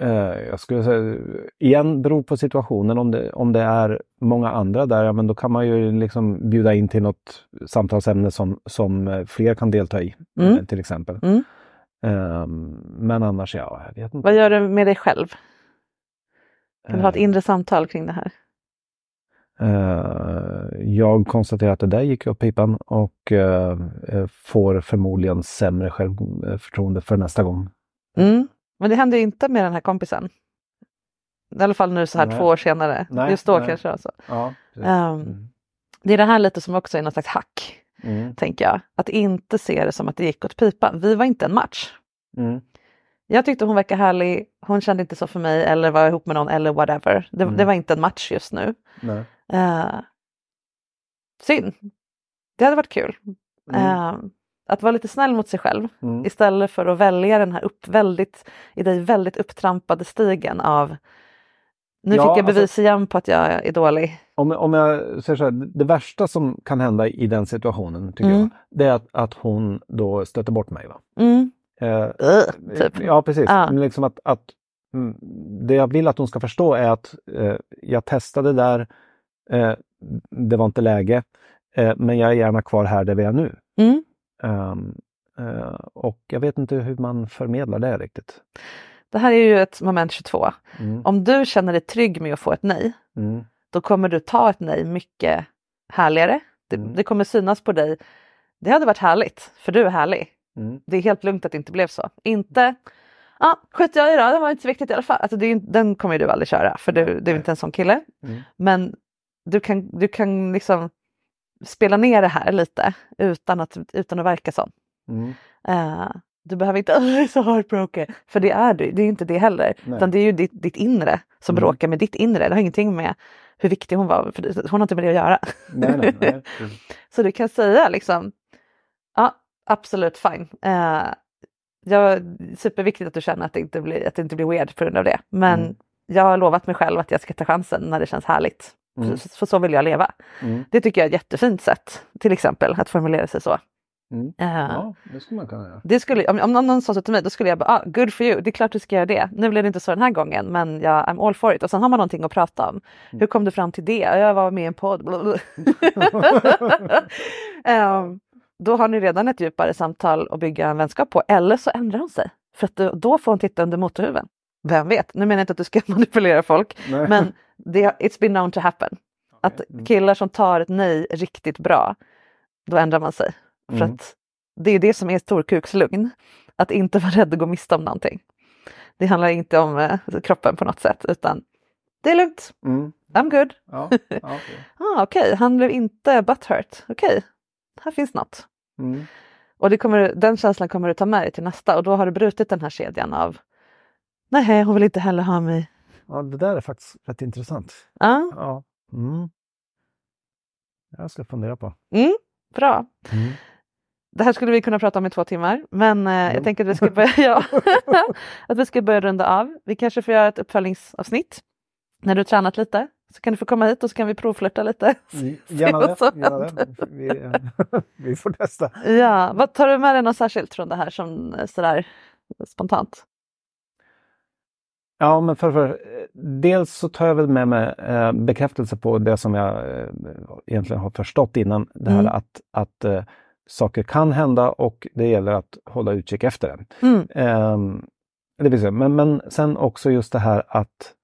Eh, jag skulle säga, igen beror på situationen. Om det, om det är många andra där, ja, men då kan man ju liksom bjuda in till något samtalsämne som, som eh, fler kan delta i. Mm. eh, Till exempel. Mm. Ehm, men annars, ja, jag vet inte. Vad gör du med dig själv? Kan du ha ett inre samtal kring det här? eh, jag konstaterar att det där gick åt pipan och eh, får förmodligen sämre självförtroende för nästa gång. Mm. Men det hände ju inte med den här kompisen. I alla fall nu så här Nej. två år senare. Nej, Just då nej. kanske det var så. Ja, precis. Ehm, Mm. Det är det här lite som också är något slags hack, Mm. tänker jag. Att inte se det som att det gick åt pipan. Vi var inte en match. Mm. Jag tyckte hon verkade härlig, hon kände inte så för mig eller var ihop med någon eller whatever. Det, Mm. det var inte en match just nu. Uh, synd. Det hade varit kul. Mm. Att vara lite snäll mot sig själv Mm. istället för att välja den här upp, väldigt, i dig väldigt upptrampade stigen av nu Ja, fick jag alltså- bevis igen på att jag är dålig. Om, om jag säger så här, det värsta som kan hända i den situationen tycker Mm. jag, det är att, att hon då stöter bort mig. Va? Mm. Eh, Ugh, typ. Ja, precis. Ja. Men liksom att, att, mm, det jag vill att hon ska förstå är att eh, jag testade där, eh, det var inte läge, eh, men jag är gärna kvar här där vi är nu. Mm. Ehm, eh, och jag vet inte hur man förmedlar det riktigt. Det här är ju ett moment 22. Mm. Om du känner dig trygg med att få ett nej, Mm. då kommer du ta ett nej mycket härligare. Det, Mm. det kommer synas på dig. Det hade varit härligt, för du är härlig. Mm. Det är helt lugnt att det inte blev så. Inte, ja, ah, skit jag i då, det var inte så viktigt i alla fall. Alltså, det den kommer du aldrig köra, för du, du är inte en sån kille. Mm. Men du kan, du kan liksom spela ner det här lite utan att, utan att verka sån. Mm. Eh, du behöver inte, "Åh, jag är så heartbroken, för det är du, det är inte det heller. Nej. Utan det är ju ditt, ditt inre som Mm. bråkar med ditt inre. Det har ingenting med hur viktig hon var, för hon har inte med det att göra. Nej, nej, nej. Så du kan säga liksom, ja absolut fine. Eh, jag, superviktigt att du känner att det, inte blir, att det inte blir weird på grund av det. Men Mm. jag har lovat mig själv att jag ska ta chansen när det känns härligt. Mm. För, för så vill jag leva. Mm. Det tycker jag är ett jättefint sätt, till exempel, att formulera sig så. Mm. Eh, Ja, det skulle man kunna göra. det skulle, om, om någon sa så till mig, då skulle jag bara, ah, good for you, det är klart du ska göra det. Nu blev det inte så den här gången, men jag, I'm all for it. Och sen har man någonting att prata om. Hur kom du fram till det? Jag var med i en podd. Ehm, då har ni redan ett djupare samtal att bygga en vänskap på. Eller så ändrar hon sig. För att då, då får hon titta under motorhuven. Vem vet? Nu menar jag inte att du ska manipulera folk, Nej. men det, it's been known to happen. Att Mm. killar som tar ett nej riktigt bra, då ändrar man sig. För Mm. att det är det som är storkukslugn. Att inte vara rädd att gå miste om någonting. Det handlar inte om eh, kroppen på något sätt utan det är lugnt, Mm. I'm good. Ja, ja, okej. Ah, Okej, han blev inte butthurt. Okej, här finns något. Mm. Och det kommer, den känslan kommer du ta med dig till nästa och då har du brutit den här kedjan av Nej, hon vill inte heller ha mig. ja, det där är faktiskt rätt intressant. Ja, Ja. Mm. Jag ska fundera på. mm, bra. Mm. Det här skulle vi kunna prata om i två timmar, men eh, jag Mm. tänker att vi ska börja, ja, att vi ska börja runda av. Vi kanske får göra ett uppföljningsavsnitt när du tränat lite. Så kan du få komma hit och så kan vi provflirta lite. Gärna vad det. Gärna det. Vi, vi får testa. Ja, vad tar du med dig något särskilt från det här som eh, sådär spontant? Ja, men för, för dels så tar jag väl med mig eh, bekräftelse på det som jag eh, egentligen har förstått innan. Det här Mm. att, att eh, saker kan hända och det gäller att hålla utkik efter det. Mm. Ehm, det vill säga, men, men sen också just det här att,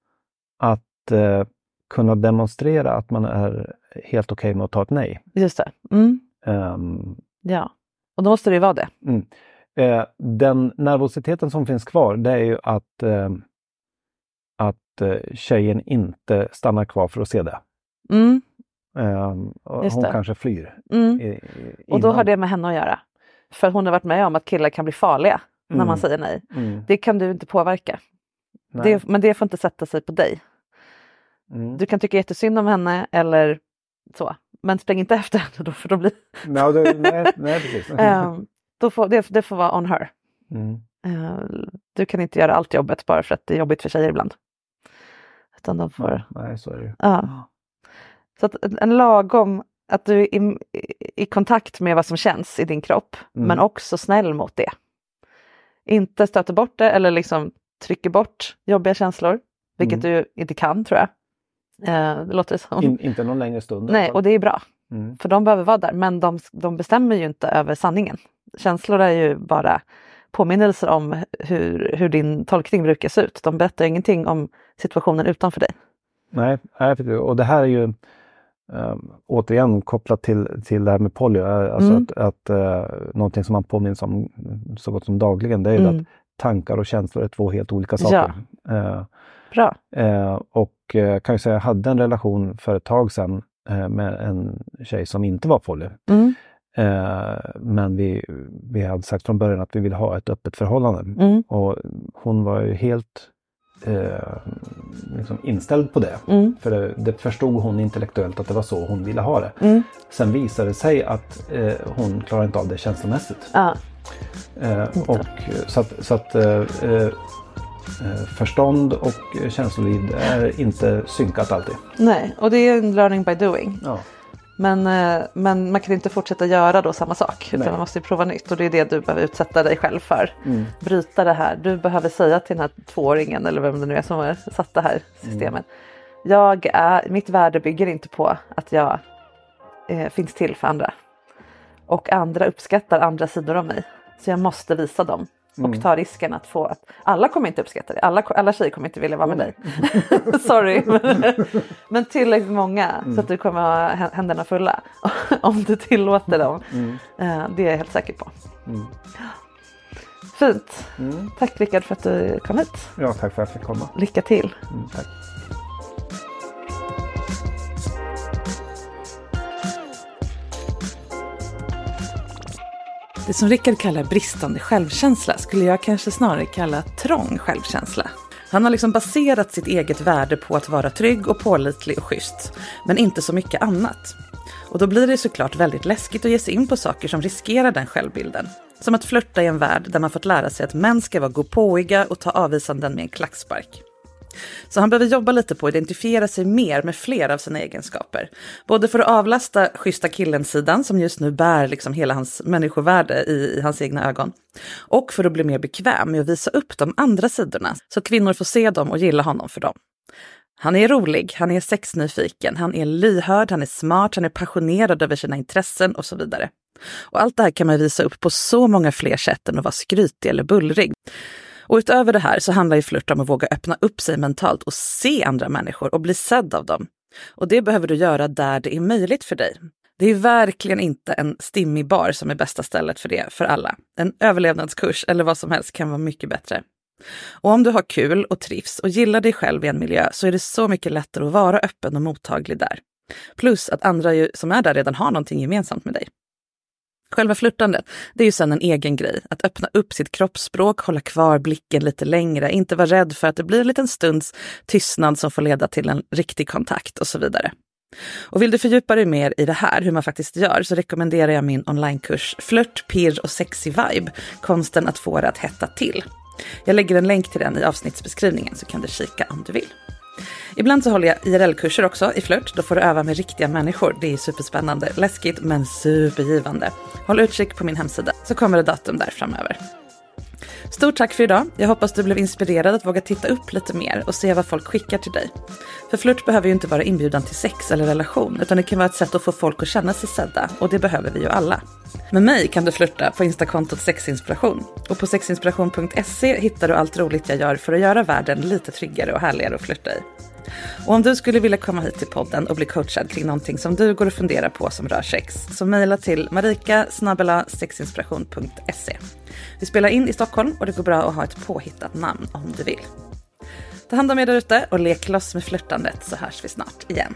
att eh, kunna demonstrera att man är helt okej med att ta ett nej. Just det. Mm. Ehm, Ja, och då måste det ju vara det. Mm. Eh, den nervositeten som finns kvar det är ju att, eh, att eh, tjejen inte stannar kvar för att se det. Mm. Eh, Just hon det. kanske flyr. Mm. i- i- Och då har det med henne att göra. För hon har varit med om att killar kan bli farliga när Mm. man säger nej. Mm. Det kan du inte påverka. Det, men det får inte sätta sig på dig. Mm. Du kan tycka jättesynd om henne eller så. Men spring inte efter henne då för då blir Nej, det, nej, nej, precis. Ehm, då får, det, det får vara on her. Mm. Eh, du kan inte göra allt jobbet bara för att det är jobbigt för tjejer ibland. Utan de får, Nej, så är det ju. ja. Så att en- lagom, att du är i, i kontakt med vad som känns i din kropp, Mm. men också snäll mot det. Inte stöter bort det eller liksom trycker bort jobbiga känslor, vilket du inte kan tror jag. Eh, det låter som. In, inte någon längre stund. Nej, och det är bra. Mm. För de behöver vara där, men de, de bestämmer ju inte över sanningen. Känslor är ju bara påminnelser om hur, hur din tolkning brukar se ut. De berättar ingenting om situationen utanför dig. Nej, och det här är ju um, återigen kopplat till, till det här med polio. Alltså Mm. att, att uh, någonting som man påminns om så gott som dagligen det är Mm. att tankar och känslor är två helt olika saker. Eh, Bra. Eh, och kan ju säga, jag hade en relation för ett tag sedan med en tjej som inte var poly. Mm. Eh, men vi, vi hade sagt från början att vi ville ha ett öppet förhållande. Mm. Och hon var ju helt eh, liksom inställd på det. Mm. För det, det förstod hon intellektuellt att det var så hon ville ha det. Mm. Sen visade det sig att eh, hon klarar inte av det känslomässigt. Ja. Eh, och, så att, så att eh, eh, förstånd och känsloliv är inte synkat alltid. Nej, och det är en learning by doing. Ja. Men, eh, men man kan inte fortsätta göra då samma sak utan Nej. man måste ju prova nytt och det är det du behöver utsätta dig själv för. Mm. Bryta det här. Du behöver säga till den här tvååringen eller vem det nu är som har satt det här systemet. Jag är, mitt värde bygger inte på att jag eh, finns till för andra. Och andra uppskattar andra sidor av mig. Så jag måste visa dem. Och ta risken att få att alla kommer inte uppskatta det. Alla, alla tjejer kommer inte vilja vara med dig. Sorry. Men, tillräckligt många så att du kommer ha hä- händerna fulla. Om du tillåter dem. Eh, det är jag helt säker på. Fint. Tack Rickard för att du kom hit. ja, tack för att jag fick komma. Lycka till. Mm, tack. Det som Rickard kallar bristande självkänsla skulle jag kanske snarare kalla trång självkänsla. Han har liksom baserat sitt eget värde på att vara trygg och pålitlig och schysst, men inte så mycket annat. Och då blir det såklart väldigt läskigt att ge sig in på saker som riskerar den självbilden. Som att flörta i en värld där man fått lära sig att män ska vara gåpåiga och ta avvisanden med en klackspark. Så han behöver jobba lite på att identifiera sig mer med fler av sina egenskaper. Både för att avlasta schyssta killen-sidan som just nu bär liksom hela hans människovärde i, i hans egna ögon. Och för att bli mer bekväm med att visa upp de andra sidorna så kvinnor får se dem och gilla honom för dem. Han är rolig, han är sexnyfiken, han är lyhörd, han är smart, han är passionerad över sina intressen och så vidare. Och allt det här kan man visa upp på så många fler sätt än att vara skrytig eller bullrig. Och utöver det här så handlar ju flört om att våga öppna upp sig mentalt och se andra människor och bli sedd av dem. Och det behöver du göra där det är möjligt för dig. Det är verkligen inte en stimmig bar som är bästa stället för det för alla. En överlevnadskurs eller vad som helst kan vara mycket bättre. Och om du har kul och trivs och gillar dig själv i en miljö så är det så mycket lättare att vara öppen och mottaglig där. Plus att andra ju, som är där redan har någonting gemensamt med dig. Själva flörtandet, det är ju sen en egen grej. Att öppna upp sitt kroppsspråk, hålla kvar blicken lite längre, inte vara rädd för att det blir en liten stunds tystnad som får leda till en riktig kontakt och så vidare. Och vill du fördjupa dig mer i det här, hur man faktiskt gör, så rekommenderar jag min onlinekurs Flört, pirr och sexy vibe, konsten att få det att hetta till. Jag lägger en länk till den i avsnittsbeskrivningen så kan du kika om du vill. Ibland så håller jag IRL-kurser också i flört. Då får du öva med riktiga människor. Det är superspännande, läskigt men supergivande. Håll utkik på min hemsida så kommer det datum där framöver. Stort tack för idag. Jag hoppas du blev inspirerad att våga titta upp lite mer och se vad folk skickar till dig. För flört behöver ju inte vara inbjudan till sex eller relation, utan det kan vara ett sätt att få folk att känna sig sedda och det behöver vi ju alla. Med mig kan du flirta på instakontot sexinspiration och på sexinspiration.se hittar du allt roligt jag gör för att göra världen lite tryggare och härligare att flirta i. Och om du skulle vilja komma hit till podden och bli coachad kring någonting som du går och funderar på som rör sex, så mejla till marika sexinspiration.se. Vi spelar in i Stockholm och det går bra att ha ett påhittat namn om du vill. Ta hand om er där ute och lek loss med flörtandet så hörs vi snart igen.